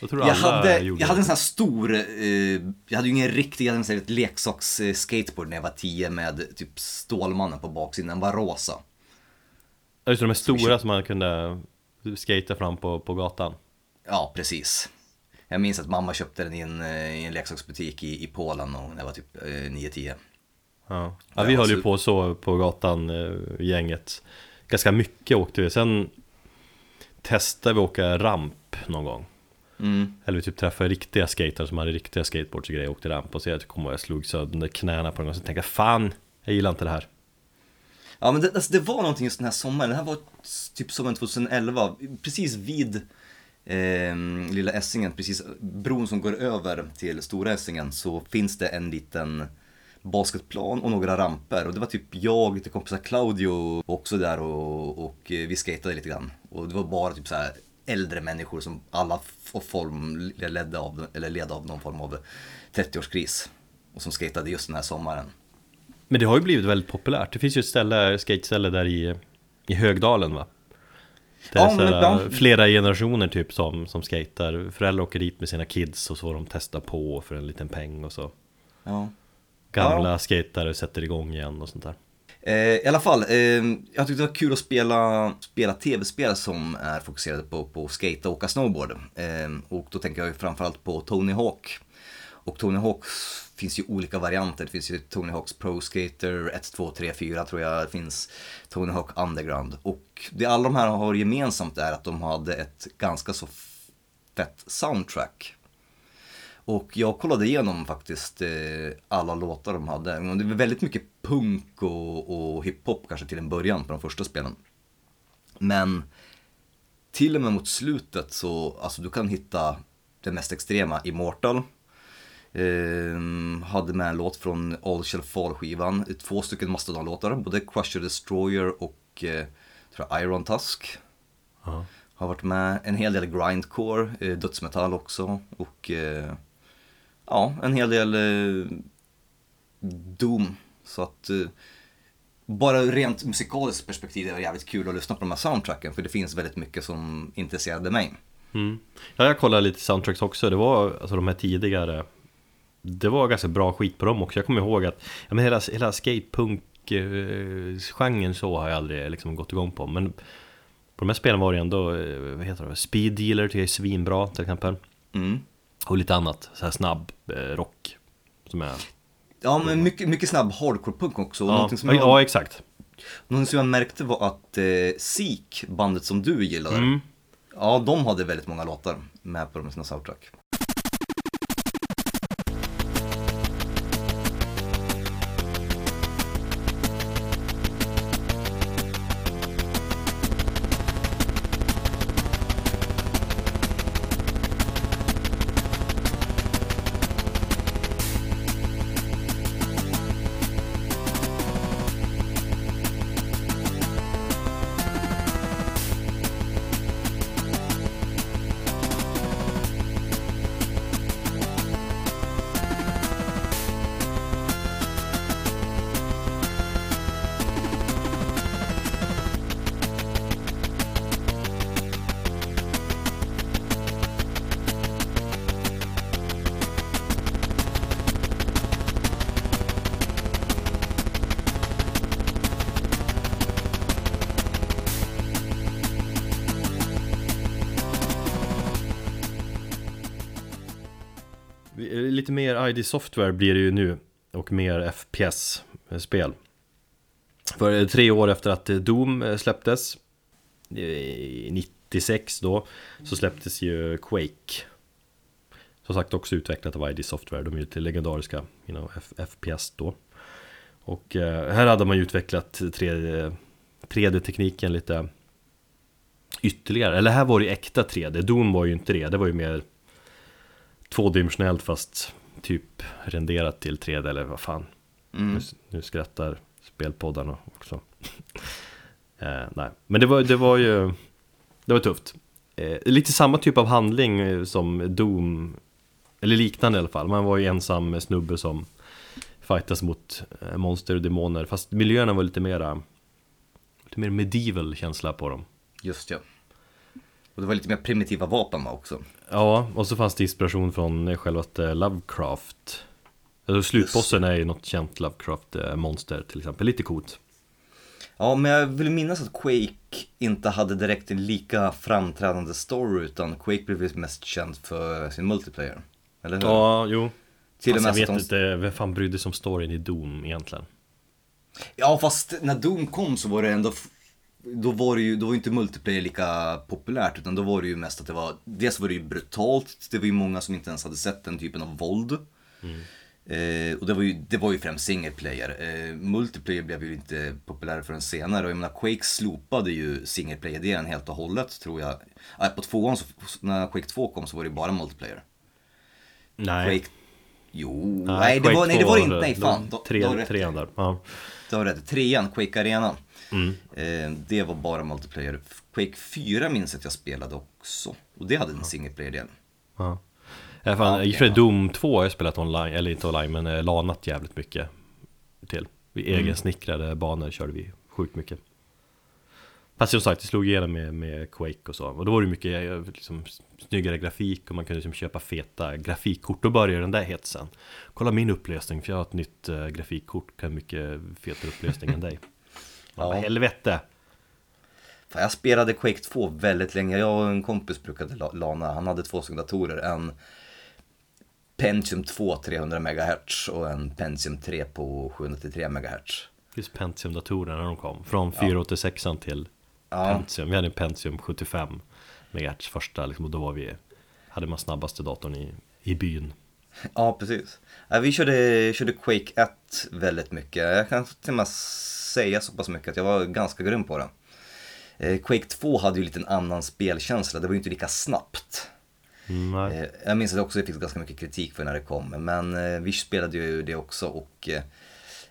Jag tror Jag hade, jag hade en sån här stor, eh, jag hade ju ingen riktig, jag hade en sån här leksaks eh, skateboard när jag var 10 med typ Stålmannen på baksidan, den var rosa. Ja, Just det, de är stora som man kunde skata fram på, på gatan. Ja, precis. Jag minns att mamma köpte den i en, eh, i en leksaksbutik i, i Polen när jag var typ eh, 9-10. Ja, ja vi höll ju på så på gatan, eh, gänget. Ganska mycket åkte vi. Sen testade vi åka ramp någon gång. Mm. Eller vi typ träffade riktiga skatare som hade riktiga skateboards och grejer och åkte ramp. Och så jag kom och jag slog sönder knäna på en gång. Så tänkte fan, jag gillar inte det här. Ja men det, alltså, det var någonting just den här sommaren, det här var typ sommaren 2011, precis vid eh, Lilla Essingen, precis bron som går över till Stora Essingen så finns det en liten basketplan och några ramper och det var typ jag, lite kompisar Claudio också där och, och eh, vi skatade lite grann. Och det var bara typ så här äldre människor som alla form ledde av, eller led av någon form av 30-årskris. Och som skatade just den här sommaren. Men det har ju blivit väldigt populärt. Det finns ju ett ställe, skateställe där i, i Högdalen va? Det är Ja, men- ja. flera generationer typ som, som skater Föräldrar åker dit med sina kids och så får de testa på för en liten peng och så Ja. Gamla skatare sätter igång igen och sånt där Eh, I alla fall, eh, jag tyckte det var kul att spela, spela tv-spel som är fokuserade på, på skate och åka snowboard. Eh, och då tänker jag ju framförallt på Tony Hawk. Och Tony Hawk finns ju olika varianter. Det finns ju Tony Hawks Pro Skater 1, 2, 3, 4 tror jag. Det finns Tony Hawk Underground. Och det alla de här har gemensamt är att de hade ett ganska så fett soundtrack. Och jag kollade igenom faktiskt eh, alla låtar de hade. Det var väldigt mycket punk och, och hiphop kanske till en början på de första spelen. Men till och med mot slutet så, alltså du kan hitta det mest extrema, Immortal. Ehm, hade med en låt från All Shall Fall-skivan, två stycken Mastodon-låtar, både Crusher Destroyer och eh, tror jag Iron Tusk. Ja. Har varit med en hel del grindcore, eh, dödsmetall också och eh, ja, en hel del eh, doom. Så att eh, bara rent musikaliskt perspektiv är det jävligt kul att lyssna på de här soundtracken för det finns väldigt mycket som intresserade mig. Mm. Ja, jag kollade lite soundtracks också. Det var alltså de här tidigare Det var ganska bra skit på dem också. Jag kommer ihåg att ja, men hela, hela skatepunk-genren så har jag aldrig liksom gått igång på. Men på de här spelen var det ändå, eh, vad heter det, Speed Dealer tycker jag är svinbra till exempel. Mm. Och lite annat, så här snabb eh, rock. Som är... Ja, men mycket, mycket snabb hardcore-punk också. Ja, som ja, jag, ja, exakt. någonting som jag märkte var att eh, Seek, bandet som du gillade, Mm. ja de hade väldigt många låtar med på de sina soundtrack. Lite mer ID Software blir det ju nu och mer FPS-spel. För eh, tre år efter att eh, Doom eh, släpptes, 96 då, så släpptes ju Quake. Som sagt också utvecklat av ID Software, de är ju lite legendariska inom FPS då. Och här hade man ju utvecklat 3D-tekniken lite ytterligare. Eller här var det ju äkta 3D, Doom var ju inte det, det var ju mer tvådimensionellt fast typ renderat till 3D eller vad fan. Mm. Nu, nu skrattar spelpoddarna också. eh, nej, men det var, det var ju Det var tufft. Eh, lite samma typ av handling eh, som Doom Eller liknande i alla fall. Man var ju ensam snubbe som fightas mot eh, monster och demoner. Fast miljöerna var lite mera Lite mer medieval känsla på dem. Just ja. Och det var lite mer primitiva vapen va, också. Ja, och så fanns det inspiration från självaste Lovecraft alltså Slutbossen är ju något känt Lovecraft-monster till exempel, lite coolt Ja, men jag vill minnas att Quake inte hade direkt en lika framträdande story utan Quake blev väl mest känd för sin multiplayer. Eller hur? Ja, jo Till med jag vet de... inte, vem fan brydde sig om storyn i Doom egentligen? Ja, fast när Doom kom så var det ändå då var det ju, då var inte multiplayer lika populärt utan då var det ju mest att det var, dels var det ju brutalt, det var ju många som inte ens hade sett den typen av våld. Eh, och det var ju, det var ju främst single player. Eh, multiplayer blev ju inte populär förrän senare och jag menar Quake slopade ju single player-delen helt och hållet tror jag. Ah, på tvåan, så, när Quake 2 kom så var det ju bara multiplayer. Nej, Quake, jo, nej, det Quake var, nej det var det 2 inte, nej fan. Då, tre, då trean där, ja. Du har rätt. Trean, Quake Arena. Mm. Eh, det var bara multiplayer. Quake 4 minns jag att jag spelade också. Och det hade en single player-del. ja. Ja, fan, och för ja. Doom 2 har jag spelat online, eller inte online men eh, lanat jävligt mycket till Vi Mm. egensnickrade banor körde vi sjukt mycket Fast som sagt, det slog igenom med, med Quake och så Och då var det mycket eh, liksom, snyggare grafik och man kunde liksom köpa feta grafikkort Då började den där hetsen Kolla min upplösning, för jag har ett nytt uh, grafikkort Kan mycket fetare upplösning än dig Man bara, Ja. helvete! Fan, jag spelade Quake 2 väldigt länge. Jag och en kompis brukade la- lana. Han hade två stycken datorer. En Pentium 2 300 MHz och en Pentium 3 på 793 MHz. Just Pentium-datorerna när de kom Från 486 till Ja, Pentium Vi hade en Pentium 75 MHz första liksom, och då var vi Hade man snabbaste datorn i, i byn ja precis. Vi körde, körde Quake 1 väldigt mycket. Jag kan till och med säga så pass mycket att jag var ganska grym på det. Eh, Quake 2 hade ju lite en annan spelkänsla. Det var ju inte lika snabbt. nej. Eh, Jag minns att det också fick ganska mycket kritik för när det kom, men eh, vi spelade ju det också och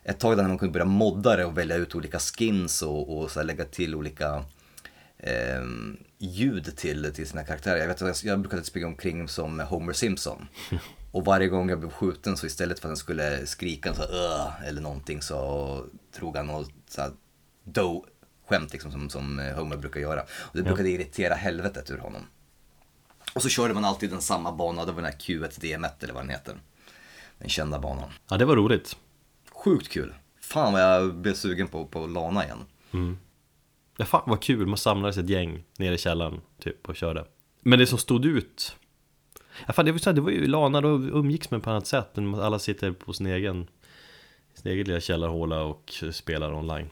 ett tag där man kunde börja modda det och välja ut olika skins och, och så lägga till olika eh, ljud till, till sina karaktärer. Jag vet jag, jag brukade springa omkring som Homer Simpson. Och varje gång jag blev skjuten så istället för att han skulle skrika så här, eller någonting så drog han något så här do skämt liksom som, som eh, Homer brukar göra. Och det brukade irritera helvetet ur honom. Och så körde man alltid den samma banan, det var den här Q1 DM1 eller vad den heter. Den kända banan. Ja det var roligt Sjukt kul. Fan vad jag blev sugen på, på Lana igen. Ja fan vad kul, man samlades ett gäng nere i källaren typ och körde Men det som stod ut Ja fan det var, så här, det var ju Lana, då umgicks man på annat sätt än alla sitter på sin egen Sin egen lilla källarhåla och spelar online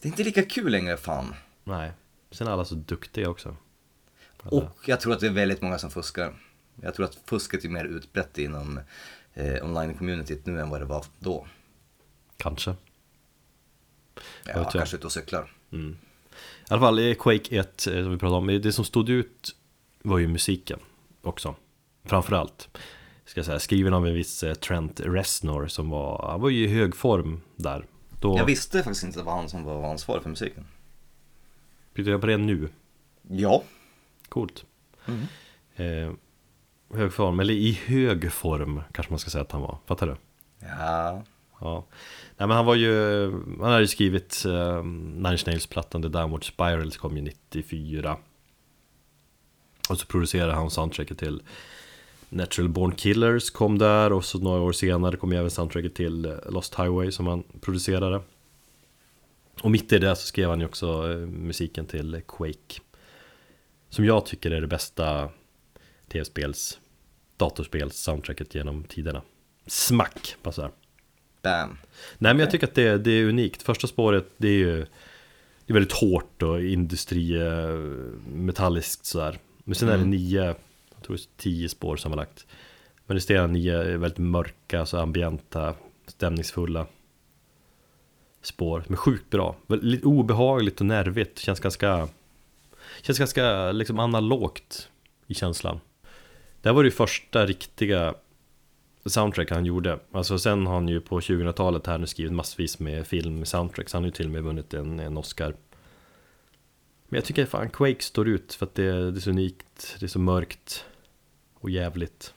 Det är inte lika kul längre fan. Nej, sen är alla så duktiga också alla. Och jag tror att det är väldigt många som fuskar. Jag tror att fusket är mer utbrett inom eh, online-communityt nu än vad det var då. Kanske Ja, jag. kanske ute och cyklar. I alla fall, i Quake 1 eh, som vi pratade om, det som stod ut var ju musiken också Framförallt Ska jag säga, skriven av en viss eh, Trent Reznor som var, han var ju i hög form där Då, Jag visste faktiskt inte att det var han som var ansvarig för musiken. du reda på det nu? Ja. Coolt eh, Hög form, eller i hög form kanske man ska säga att han var, fattar du? Ja. Ja, nej men han var ju, han hade ju skrivit uh, Nine Inch Nails-plattan The Downward Spirals kom ju 94 Och så producerade han soundtracket till Natural Born Killers kom där och så några år senare kom även soundtracket till eh, Lost Highway som han producerade Och mitt i det så skrev han ju också eh, musiken till Quake Som jag tycker är det bästa tv-spels datorspels soundtracket genom tiderna Smack, bara. Bam. Nej men jag tycker att det, det är unikt. Första spåret det är ju Det är väldigt hårt och industri eh, metalliskt sådär. Men sen är det nio, jag tror det är tio spår sammanlagt. Men resterande nio är väldigt mörka, så ambienta, stämningsfulla spår. Men sjukt bra. Lite obehagligt och nervigt. Känns ganska Känns ganska liksom analogt i känslan. Det här var det första riktiga soundtrack han gjorde. Alltså sen har han ju på 2000-talet här nu skrivit massvis med film soundtracks. Han har ju till och med vunnit en, en Oscar. Men jag tycker fan Quake står ut för att det, det är så unikt, det är så mörkt och jävligt.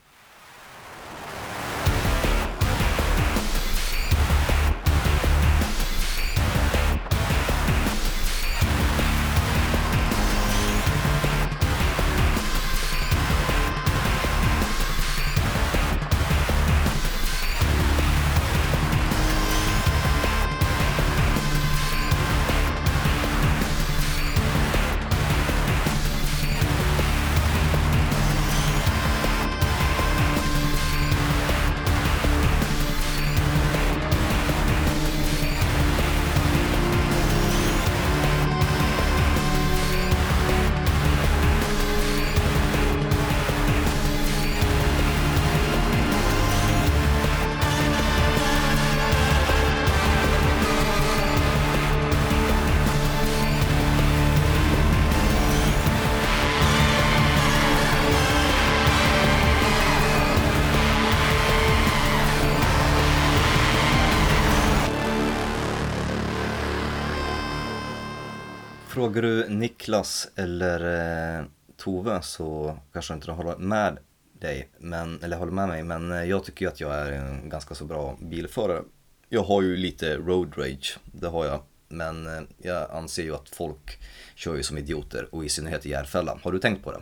Frågar du Niklas eller eh, Tove så kanske inte de håller med dig, men, eller håller med mig, men eh, jag tycker ju att jag är en ganska så bra bilförare. Jag har ju lite road rage, det har jag. Men eh, jag anser ju att folk kör ju som idioter och i synnerhet i Järfälla. Har du tänkt på det?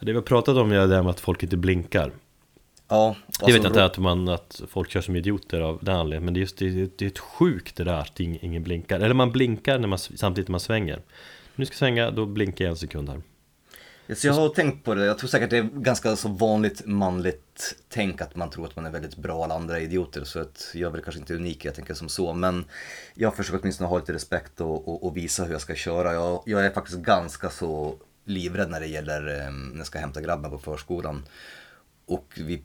Det vi har pratat om är det här med att folk inte blinkar Ja, Jag vet inte att, man, att folk kör som idioter av den anledningen Men det är just det, det är ett sjukt det där att ingen blinkar Eller man blinkar när man, samtidigt när man svänger Nu ska jag svänga, då blinkar jag en sekund här Så jag har tänkt på det, jag tror säkert det är ganska så vanligt manligt tänk att man tror att man är väldigt bra, alla andra idioter. Så att jag är väl kanske inte unik, jag tänker som så. Men jag försöker åtminstone ha lite respekt och, och, och visa hur jag ska köra. Jag, jag, är faktiskt ganska så livrädd när det gäller eh, när jag ska hämta grabben på förskolan. Och vi,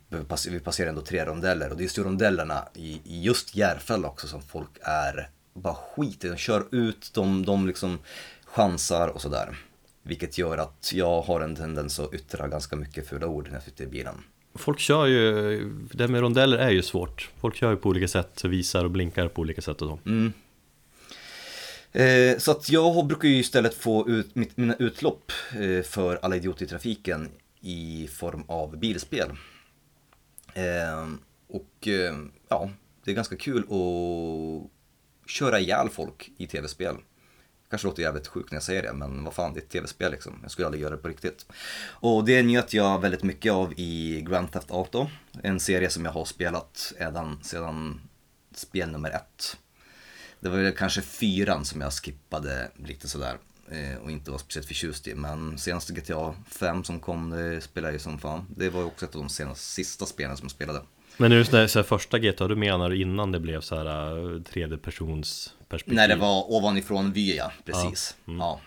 vi passerar ändå tre rondeller och det är just rondellerna i, i just Järfälla också som folk är bara skiter De kör ut, de, de liksom chansar och sådär. Vilket gör att jag har en tendens att yttra ganska mycket fula ord när jag sitter i bilen. Folk kör ju, det med rondeller är ju svårt. Folk kör ju på olika sätt, visar och blinkar på olika sätt och så. Mm. Eh, så att jag brukar ju istället få ut mitt, mina utlopp eh, för alla idioter i trafiken i form av bilspel. Eh, och eh, ja, det är ganska kul att köra ihjäl folk i tv-spel. Kanske låter jävligt sjukt när jag säger det, men vad fan, det är ett tv-spel liksom. Jag skulle aldrig göra det på riktigt. Och det njöt jag väldigt mycket av i Grand Theft Auto. En serie som jag har spelat sedan, sedan spel nummer ett. Det var väl kanske fyran som jag skippade lite sådär och inte var speciellt förtjust i. Men senaste GTA 5 som kom, det spelade jag ju som fan. Det var ju också ett av de senaste, sista spelen som jag spelade. Men nu så här, första GTA, du menar innan det blev så här äh, tredje persons perspektiv? Nej, det var ovanifrån vy, ja, precis. Ja. Mm. ja.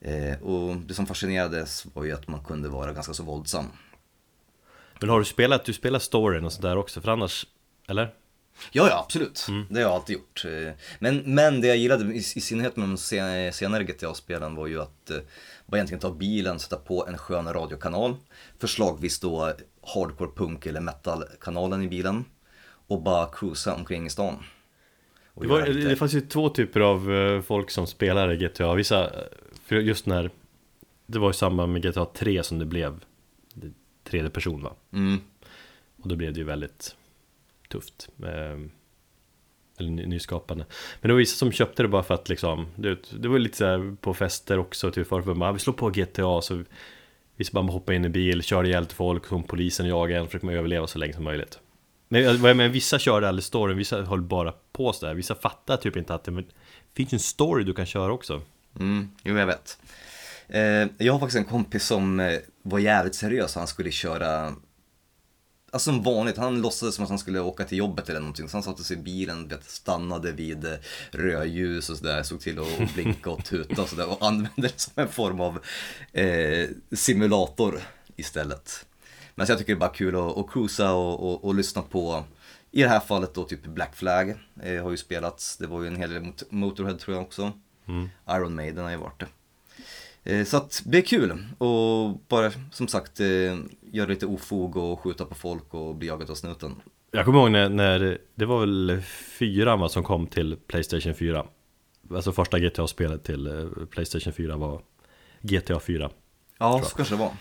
Eh, och det som fascinerades var ju att man kunde vara ganska så våldsam. Men har du spelat, du spelar storyn och sådär också, för annars, eller? Ja, ja, absolut. Mm. Det har jag alltid gjort. Eh, men, men det jag gillade i, i synnerhet med de senare GTA-spelen var ju att eh, bara egentligen ta bilen, sätta på en skön radiokanal. Förslagvis då hardcore punk eller metal-kanalen i bilen. Och bara cruisa omkring i stan. Det, var, det fanns ju två typer av eh, folk som spelade GTA. Vissa, för just när det var i samband med GTA 3 som det blev tredje person va? Mm. Och då blev det ju väldigt tufft. Ehm, eller nyskapande. Men det var vissa som köpte det bara för att liksom, det, det var lite så här på fester också, typ för att vi slår på GTA så vi ska bara hoppa in i bil, kör ihjäl folk, som polisen jagar en, försöker man överleva så länge som möjligt. Men jag menar, vissa körde aldrig storyn, vissa höll bara på sådär, vissa fattar typ inte att det finns en story du kan köra också. Mm, jo jag vet. Eh, jag har faktiskt en kompis som eh, var jävligt seriös, han skulle köra Alltså som vanligt, han låtsades som att han skulle åka till jobbet eller någonting. Så han satte sig i bilen, vet, stannade vid eh, rödljus och sådär. Såg till att blinka och tuta och sådär. Och använde det som en form av eh, simulator istället. Men så jag tycker det är bara kul att, att cruisa och, och, och, lyssna på i det här fallet då typ Black Flag eh, har ju spelats. Det var ju en hel del mot Motorhead tror jag också. Mm. Iron Maiden har ju varit det. Eh, så att det är kul. Och bara som sagt eh, göra lite ofog och skjuta på folk och bli jagad av snuten. Jag kommer ihåg när, när det var väl fyran som kom till Playstation 4 Alltså första GTA-spelet till eh, Playstation 4 var GTA 4 Ja, så kanske det var.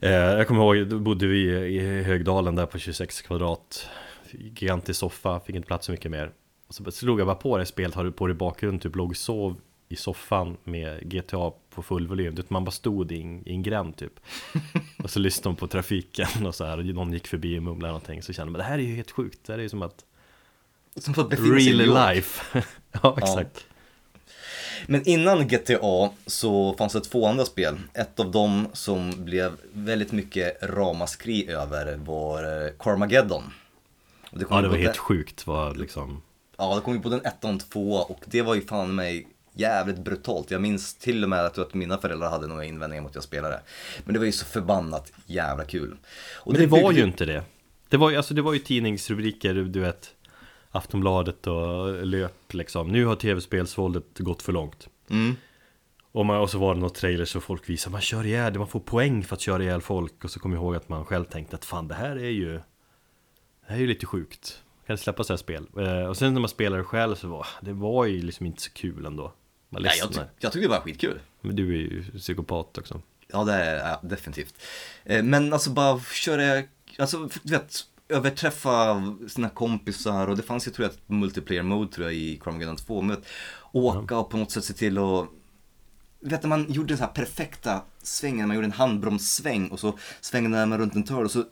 Jag kommer ihåg, då bodde vi i Högdalen där på 26 kvadrat. Gigantisk soffa, fick inte plats så mycket mer. Och så slog jag bara på det spelet, har du på det i bakgrunden, typ låg och sov i soffan med GTA på full volym. Man bara stod i en, i en gränd typ. och så lyssnade de på trafiken och så här. Och någon gick förbi och mumlade någonting. Så kände man det här är ju helt sjukt. Det här är ju som att... Som att Real life. ja, exakt. Ja. Men innan GTA så fanns det två andra spel. Ett av dem som blev väldigt mycket ramaskri över var eh, Carmageddon. Det ja, det var helt sjukt vad liksom... Ja, det kom ju på den ettan och tvåa och det var ju fan mig jävligt brutalt. Jag minns till och med att, att mina föräldrar hade några invändningar mot att jag spelade. Men det var ju så förbannat jävla kul. Och Men det, det var ju inte det. Det var ju, alltså, det var ju tidningsrubriker, du vet Aftonbladet och löp liksom. Nu har tv-spelsvåldet gått för långt. Mm. Och, man, och så var det något trailer så folk visar man kör ihjäl, man får poäng för att köra ihjäl folk. Och så kommer jag ihåg att man själv tänkte att fan det här är ju Det här är ju lite sjukt. Kan släppa sådana här spel. Eh, och sen när man spelar det själv så var det var ju liksom inte så kul ändå. Man Nej, jag, ty jag tycker det var skitkul. Men du är ju psykopat också. Ja, det är jag definitivt. Eh, men alltså bara köra, alltså du vet, överträffa sina kompisar och det fanns ju tror jag ett multiplayer mode tror jag i Carmageddon 2. Men åka och på något sätt se till att Vet du, man gjorde den så här perfekta svängen, man gjorde en handbromssväng och så svängde man runt en törn och så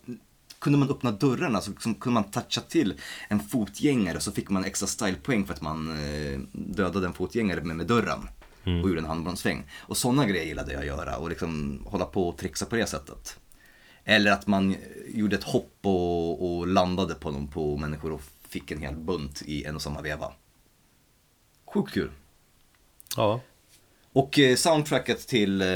kunde man öppna dörrarna så liksom kunde man toucha till en fotgängare så fick man extra stylepoäng för att man eh, dödade en fotgängare med, med dörren och gjorde en handbromssväng. Och sådana grejer gillade jag att göra och liksom hålla på och trixa på det sättet. Eller att man gjorde ett hopp och, och landade på, någon, på människor och fick en hel bunt i en och samma veva. Sjukt kul. Ja, Och eh, soundtracket till eh,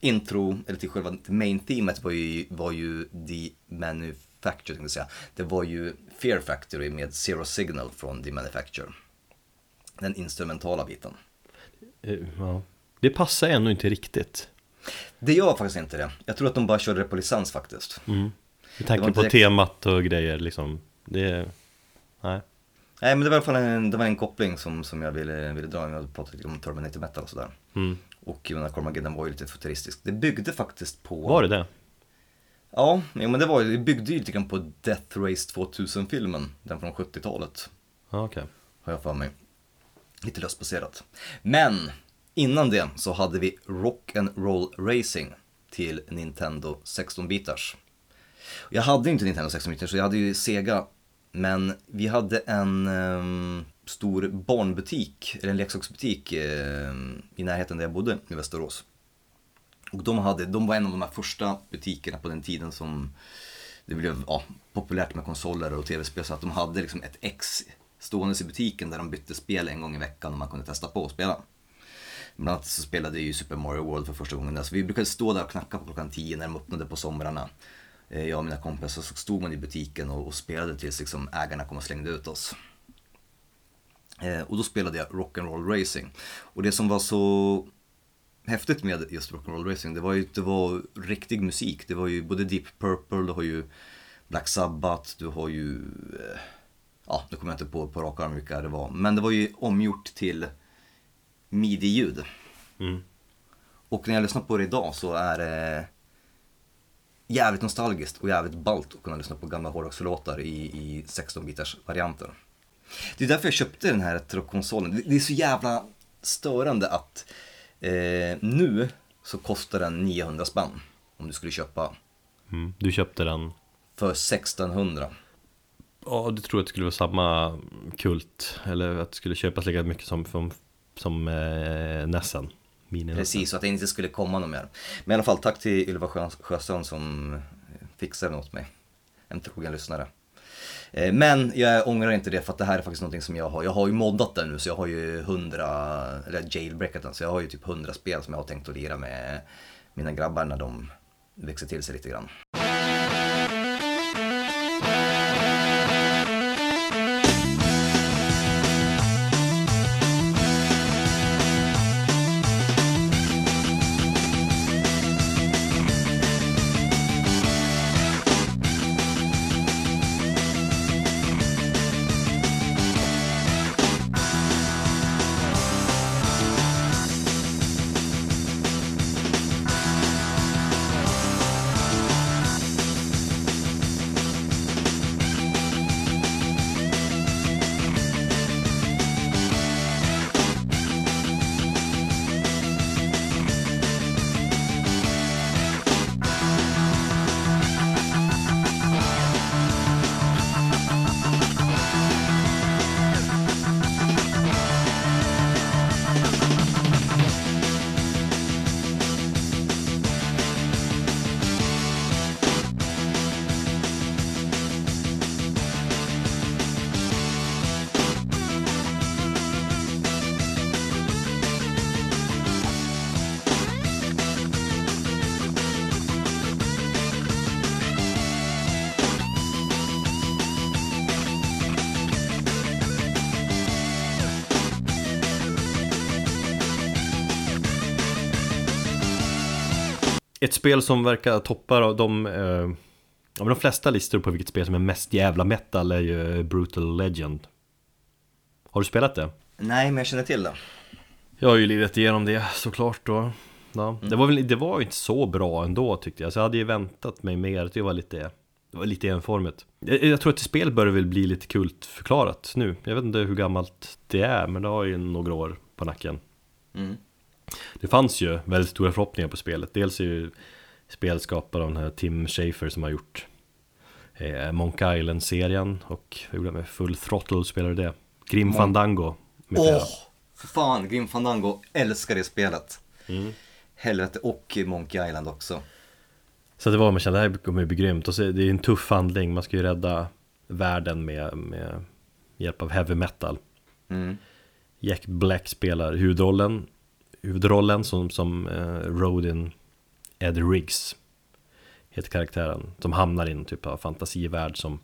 intro, eller till själva main themet var ju, var ju The Manufacture, tänkte jag säga. Det var ju Fear Factory med Zero Signal från The Manufacture. Den instrumentala biten. eh, ja. Det passar ännu inte riktigt. Det gör faktiskt inte det. Jag tror att de bara körde det på licens faktiskt. Mm. Med tanke på direkt- temat och grejer liksom. Det, nej. Nej men det var i alla fall en, det var en koppling som, som jag ville, ville dra. Jag pratade lite om Terminator Metal och sådär. Mm. Och jag menar, Carmageddon var ju lite futuristisk. Det byggde faktiskt på... Var det det? Ja, men det var det byggde ju lite grann på Death Race 2000-filmen. Den från 70-talet. Ja, okej. Har jag för mig. Lite lösbaserat. Men innan det så hade vi Rock and Roll Racing till Nintendo 16-bitars. Jag hade ju inte Nintendo 16-bitars så jag hade ju Sega. Men vi hade en um, stor barnbutik, eller en leksaksbutik um, i närheten där jag bodde i Västerås. Och de, hade, de var en av de här första butikerna på den tiden som det blev ja, populärt med konsoler och tv-spel så att de hade liksom ett ex ståendes i butiken där de bytte spel en gång i veckan och man kunde testa på att spela. Bland annat så spelade ju Super Mario World för första gången där, så vi brukade stå där och knacka på klockan 10 när de öppnade på somrarna. Eh, Jag och mina kompisar så stod man i butiken och, och spelade tills liksom ägarna kom och slängde ut oss. Eh, och då spelade jag Rock'n'Roll Racing. Och det som var så häftigt med just Rock'n'Roll Racing, det var ju det var riktig musik. Det var ju både Deep Purple, du har ju Black Sabbath, du har ju, eh, ja nu kommer jag inte på på rak arm vilka det var. Men det var ju omgjort till midi-ljud. Mm. Och när jag lyssnar på det idag så är det jävligt nostalgiskt och jävligt ballt att kunna lyssna på gamla hårdrockslåtar i, i 16-bitars varianter. Det är därför jag köpte den här retrokonsolen. Det- Det är så jävla störande att eh, nu så kostar den 900 spänn om du skulle köpa Mm. Du köpte den. för 1600. Ja, du tror att det skulle vara samma kult. Eller att det skulle köpas lika mycket som, som, som eh, Nessen. Minen Precis, så att det inte skulle komma något mer. Men i alla fall, tack till Ylva Sjö- som eh, fixade den åt mig. En trogen lyssnare. Eh, men jag ångrar inte det för att det här är faktiskt någonting som jag har. Jag har ju moddat den nu så jag har ju 100, eller jailbreakat den, så jag har ju typ 100 spel som jag har tänkt att lira med mina grabbar när de växer till sig lite grann. Spel som verkar toppa de, eh, ja, de flesta listor på vilket spel som är mest jävla metal är ju Brutal Legend. Har du spelat det? Nej, men jag känner till det. Jag har ju lirat igenom det såklart då. Ja. Det, var väl, det var ju inte så bra ändå tyckte jag, så jag hade ju väntat mig mer. Det var lite Det var lite enformigt jag, jag tror att spelet börjar väl bli lite kult förklarat nu Jag vet inte hur gammalt det är men det har ju några år på nacken Mm. Det fanns ju väldigt stora förhoppningar på spelet Dels är ju spelskaparen den här Tim Schafer som har gjort eh, Monkey Island-serien och vad gjorde med Full Throttle spelade det Grim Mon- Fandango Åh, för fan, Grim Fandango, älskar det spelet. Mm. Helvete, och Monkey Island också. Så det var man kände, det här kommer bli grymt och så, det är en tuff handling, man ska ju rädda världen med, med hjälp av heavy metal Mm. Jack Black spelar huvudrollen Huvudrollen som, som eh, Rodin Ed Riggs Heter karaktären. Som hamnar i en typ av fantasivärld som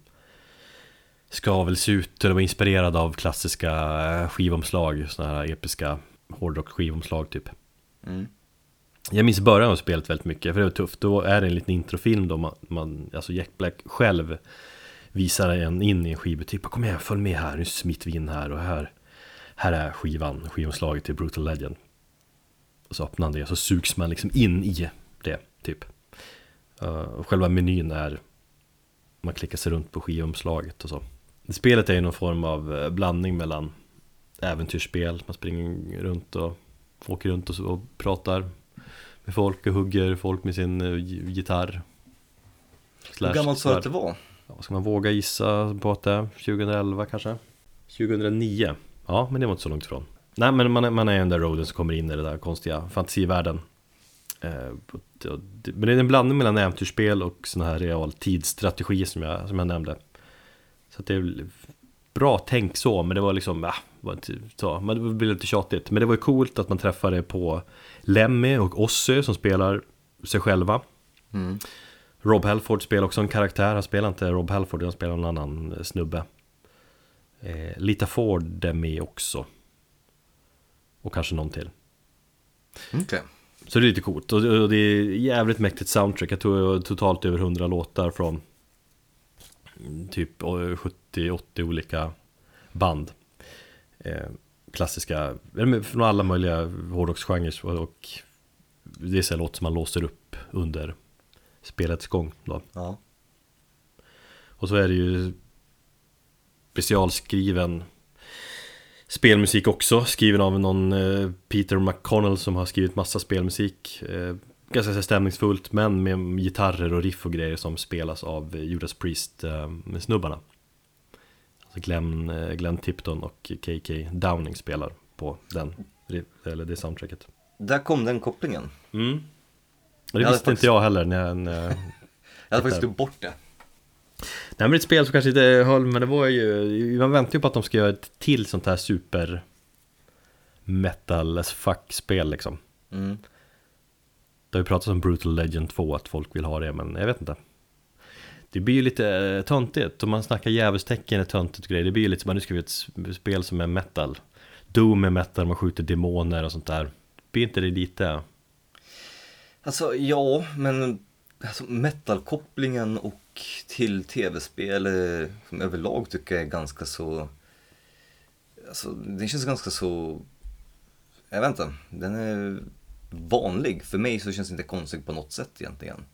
Ska väl se ut eller vara inspirerad av klassiska eh, skivomslag Sådana här episka hårdrock skivomslag typ. Mm. Jag minns början av spelet väldigt mycket för det var tufft. Då är det en liten introfilm då man, man Alltså Jack Black själv Visar en in i en skivbutik. Kom igen, följ med här, nu smiter vi in här och här Här är skivan, skivomslaget till Brutal Legend. Och så öppnar han det, så sugs man liksom in i typ Uh, Själva menyn är Man klickar sig runt på skivomslaget och så Spelet är ju någon form av eh, blandning mellan Äventyrsspel, man springer runt och Åker runt och, och pratar Med folk och hugger folk med sin uh, gitarr Hur gammalt sa du att det var? Ja, ska man våga gissa på att det är? 2011 kanske? 2009? Ja, men det var inte så långt ifrån. Nej, men man är, man är den där roaden som kommer in i den där konstiga fantasivärlden. Eh, och det- men det är en blandning mellan äventyrsspel och sån här realtidsstrategi som jag, som jag nämnde. Så det är bra tänk så, men det var liksom, ah, var inte så, men det blev lite tjatigt. Men det var ju coolt att man träffade på Lemmy och Ossie som spelar sig själva. Mm. Rob Halford spelar också en karaktär, han spelar inte Rob Halford, han spelar en annan eh, snubbe eh, Lita Ford är med också Och kanske någon till Okej. Så det är lite coolt. Och det är jävligt mäktigt soundtrack. Jag tror totalt över 100 låtar från mm, Typ 70-80 olika band. Eh, Klassiska, från alla möjliga hårdrocksgenrer och, Det är så låt som man låser upp under spelets gång då. Ja. Och så är det ju specialskriven spelmusik också, skriven av någon eh, Peter McConnell som har skrivit massa spelmusik. Eh, ganska så stämningsfullt men med gitarrer och riff och grejer som spelas av eh, Judas Priest-snubbarna. alltså Glenn, eh, Glenn Tipton och KK Downing spelar på den, eller det soundtracket. Där kom den kopplingen. Mm. Det Jag visste faktiskt- inte jag heller när jag, när jag Jag hade faktiskt glömt bort det. Nej men ett spel som kanske inte höll, men det var ju Man väntar ju på att de ska göra ett till sånt här super Metal as fuck-spel liksom Mm. Det har ju pratats om Brutal Legend 2 att folk vill ha det, men jag vet inte Det blir ju lite eh, töntigt, om man snackar djävulstecken är töntigt grejer Det blir ju lite som att nu ska vi ett spel som är metal Doom är metal, man skjuter demoner och sånt där Blir inte det lite? Alltså ja, men alltså, metal-kopplingen och till tv-spel eh, som överlag tycker jag är ganska så... Alltså det känns ganska så... Jag vet inte, den är vanlig. För mig så känns det inte konstigt på något sätt egentligen.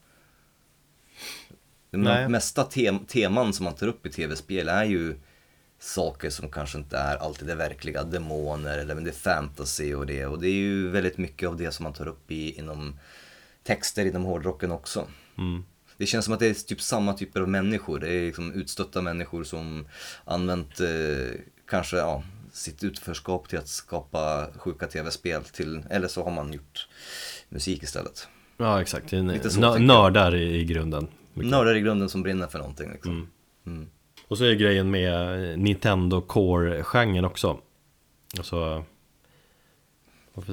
De Nej. mesta tem- teman som man tar upp i tv-spel är ju saker som kanske inte är alltid det verkliga, demoner eller men det är fantasy och det. Och det är ju väldigt mycket av det som man tar upp i, inom texter inom hårdrocken också. Mm. Det känns som att det är typ samma typer av människor. Det är liksom utstötta människor som använt eh, kanske ja, sitt utförskap till att skapa sjuka tv-spel till, eller så har man gjort musik istället. Ja exakt, Lite så nö- nördar i, i grunden Mycket. Nördar i grunden som brinner för någonting liksom. Mm. Mm. Och så är grejen med Nintendo Core-genren också Alltså vad får jag säga,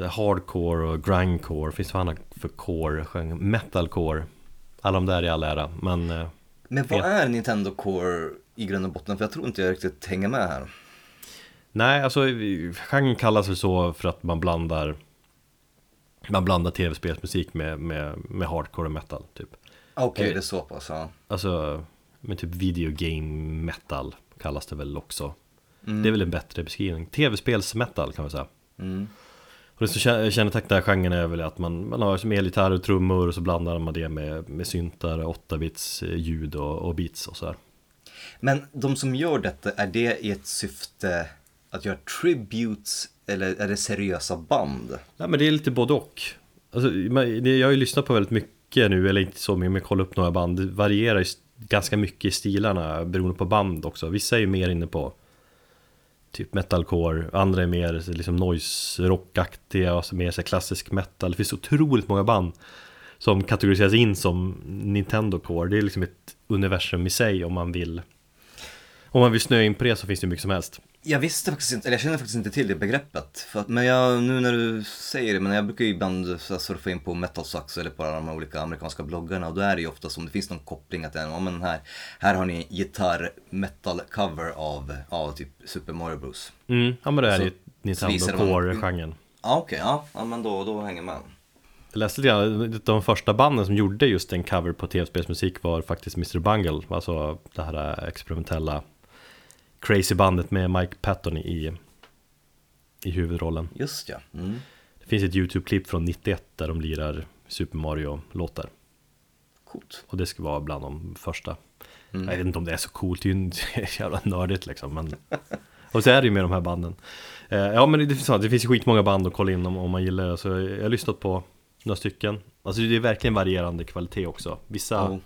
Hardcore och grindcore, finns vad annat för core-genre? Metalcore Alla de där är all ära, men eh, Men vad är Nintendo Core i grund och botten? För jag tror inte jag riktigt hänger med här. Nej, alltså genren kallas väl så för att man blandar Man blandar tv-spelsmusik med, med, med hardcore och metal typ Okej, Eh. det är så pass. Ja. Alltså, med typ video game metal kallas det väl också Mm. Det är väl en bättre beskrivning Tv-spels metal kan man säga Mm. Och det som kä- kännetecknar genren är väl att man, man har som elgitarr och trummor och så blandar man det med, med syntar, 8-bits eh, ljud och, och beats och så här. Men de som gör detta, är det i ett syfte att göra tributes eller är det seriösa band? Ja men det är lite både och. Alltså, jag har ju lyssnat på väldigt mycket nu, eller inte så mycket, men kolla upp några band. Det varierar ju ganska mycket i stilarna beroende på band också. Vissa är ju mer inne på typ metalcore, andra är mer liksom noise rockaktiga och mer så klassisk metal. Det finns otroligt många band som kategoriseras in som Nintendo Core. Det är liksom ett universum i sig om man vill om man vill snöa in på det så finns det mycket som helst. Jag visste faktiskt inte, eller jag känner faktiskt inte till det begreppet. För att, men jag, nu när du säger det, men jag brukar ju ibland så här surfa in på Metal Sucks eller på de här olika amerikanska bloggarna och då är det ju ofta som det finns någon koppling att ja, men här, här har ni gitarr metal cover av, av typ Super Mario Bros. Mm, ja men det är Så- ju Nintendo Core-genren. Ja okej, ja, ja men då, då hänger man. Jag läste lite grann, de första banden som gjorde just en cover på tv-spelsmusik var faktiskt Mr. Bungle, alltså det här experimentella crazy bandet med Mike Patton i, i huvudrollen. Just ja. Mm. Det finns ett YouTube-klipp från 91 där de lirar Super Mario-låtar. Coolt. Och det ska vara bland de första. Mm. Jag vet inte om det är så coolt, det är ju jävla nördigt liksom. Men... Och så är det ju med de här banden. Eh, ja men det, finns, det finns ju skitmånga band att kolla in om, om man gillar det. Så jag har lyssnat på några stycken. Alltså det är verkligen varierande kvalitet också. Vissa, Ja.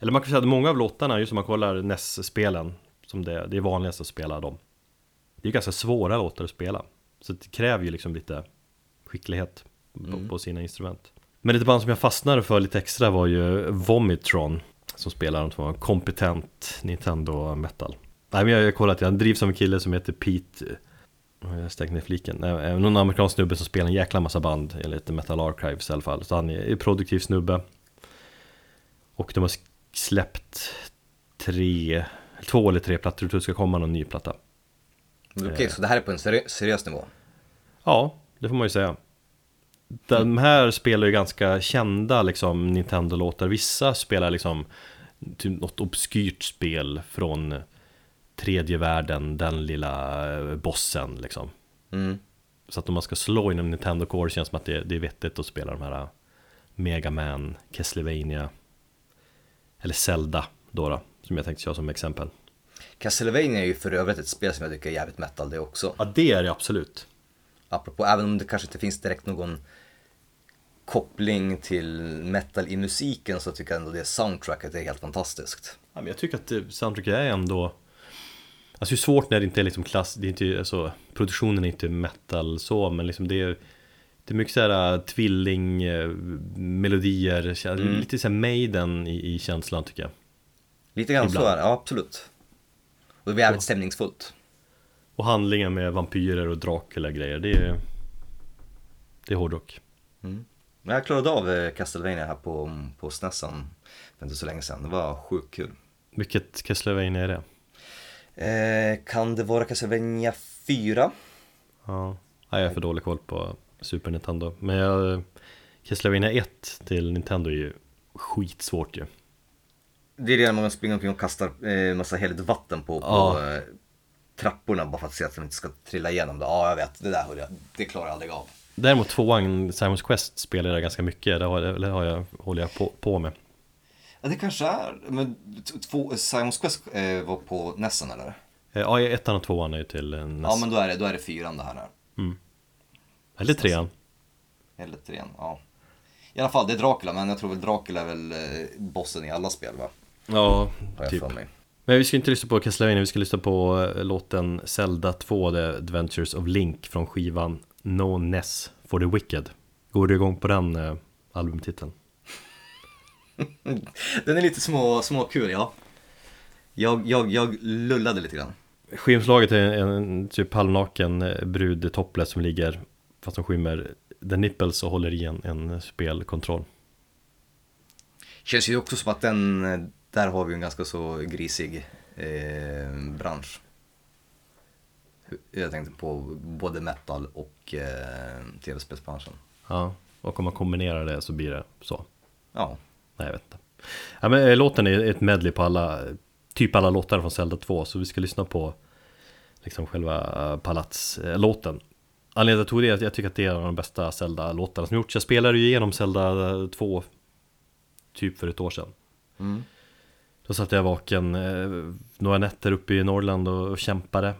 eller man kan säga att många av låtarna, just om man kollar NES-spelen, som det, det är vanligast att spela dem. Det är ganska svåra låtar att spela. Så det kräver ju liksom lite skicklighet på, Mm. på sina instrument. Men ett band som jag fastnade för lite extra var ju Vomitron. Som spelar en sån kompetent Nintendo metal. Nej men jag har kollat, han drivs av en kille som heter Pete Jag stängt ner fliken. Eh, Någon amerikansk snubbe som spelar en jäkla massa band enligt Metal Archives i alla fall. Så han är en produktiv snubbe. Och de har släppt tre, två eller tre plattor. Jag tror det ska komma någon ny platta. Okej, så det här är på en seri- seriös nivå? Ja, det får man ju säga. De här spelar ju ganska kända liksom Nintendo-låtar. Vissa spelar liksom typ något obskyrt spel från tredje världen, den lilla eh, bossen liksom. Mm. Så att om man ska slå inom Nintendo Core känns det som att det, det är vettigt att spela de här eh, Mega Man, Castlevania eller Zelda då, då som jag tänkte köra som exempel. Castlevania är ju för övrigt ett spel som jag tycker är jävligt metal det också. Ja, det är det absolut. Apropå, även om det kanske inte finns direkt någon koppling till metal i musiken så tycker jag ändå det soundtracket är helt fantastiskt. Ja, men jag tycker att soundtracket är ändå Alltså det är svårt när det inte är liksom klass, det är inte alltså, produktionen är inte metal så, men liksom det är Det är mycket såhär tvilling, eh, melodier, kä- Mm. lite såhär Maiden i, i känslan tycker jag Lite grann så Ibland. är det, ja absolut. Och det är jävligt stämningsfullt. Och handlingar med vampyrer och Dracula grejer, det är Det är hårdrock Men Jag klarade av eh, Castlevania här på, på Snessen för inte så länge sedan. Det var sjukt kul. Vilket Castlevania är det? Eh, kan det vara Castlevania 4? Ja, jag är för dålig koll på Super Nintendo Men jag Castlevania 1 till Nintendo är ju skitsvårt ju Det är det när man springer omkring och kastar eh, massa heligt vatten på, på Ja. eh, trapporna bara för att se att de inte ska trilla igenom det. Ja, jag vet. Det där höll jag. Det klarar jag aldrig av. Däremot tvåan, Simons Quest, spelar jag ganska mycket. Det har, eller har jag, håller jag på, på med. Ja, det kanske är. Men två, Simons Quest eh, var på Nessen eller? Eh, Ja, ettan och tvåan är ju till eh, NES. Ja, men då är det, då är det fyran det här. Är. Eller trean. Eller trean, ja. I alla fall, det är Dracula, men jag tror väl Dracula är väl eh, bossen i alla spel va? Ja, typ. Men vi ska inte lyssna på Castlevania, vi ska lyssna på eh, låten Zelda 2, The Adventures of Link från skivan No Ness for the Wicked. Går du igång på den eh, albumtiteln? Den är lite små, små kul, ja. Jag, jag, jag lullade lite grann. Skivomslaget är en, en typ halvnaken eh, brud topless som ligger fast som skymmer the nipples och håller i en, en spelkontroll. Känns ju också som att den, eh, där har vi en ganska så grisig eh, bransch. Jag tänkte på både metal och eh, tv-spelsbranschen. Ja, och om man kombinerar det så blir det så. Ja, Nej, jag vet inte. Ja, men eh, låten är ett medley på alla, typ alla låtar från Zelda 2, så vi ska lyssna på liksom själva eh, palatslåten. Anledningen till att jag tog det är att jag tycker att det är en av de bästa Zelda-låtarna som gjorts. Jag spelade ju igenom Zelda 2 typ för ett år sedan. Mm. Då satt jag vaken eh, några nätter uppe i Norrland och, och kämpade.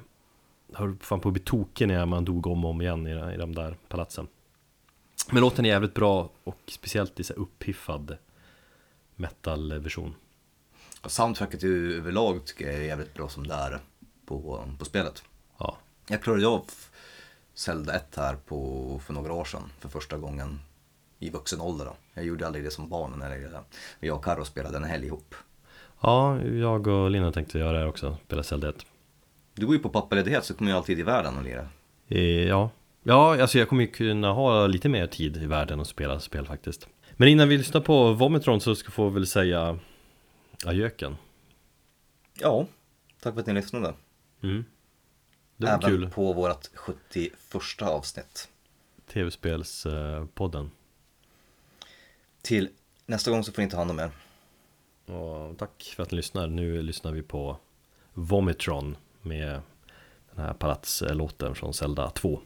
Höll fan på att bli tokig när man dog om och om igen i, i de där palatsen. Men låten är jävligt bra och speciellt i så här uppiffad metal-version. Soundtracket ju överlag tycker jag är jävligt bra som det är på, på spelet. Ja, Jag klarade av Zelda 1 här på, för några år sedan för första gången i vuxen ålder. Då. Jag gjorde aldrig det som barn när jag och Karo spelade en helg ihop. Ja jag och Lina tänkte göra det också, spela Zelda 1. Du går ju på pappaledighet så kommer jag alltid i världen och lira. Eh, Ja, ja alltså jag kommer ju kunna ha lite mer tid i världen och spela spel faktiskt. Men innan vi lyssnar på Vomitron så ska få väl säga adjöken. Ja, tack för att ni lyssnade. Mm. Det var Även kul. på vårt 71 avsnitt. Tv-spelspodden. Till nästa gång så får ni ta hand om er. Och tack för att ni lyssnar. Nu lyssnar vi på Vomitron med den här palatslåten från Zelda 2.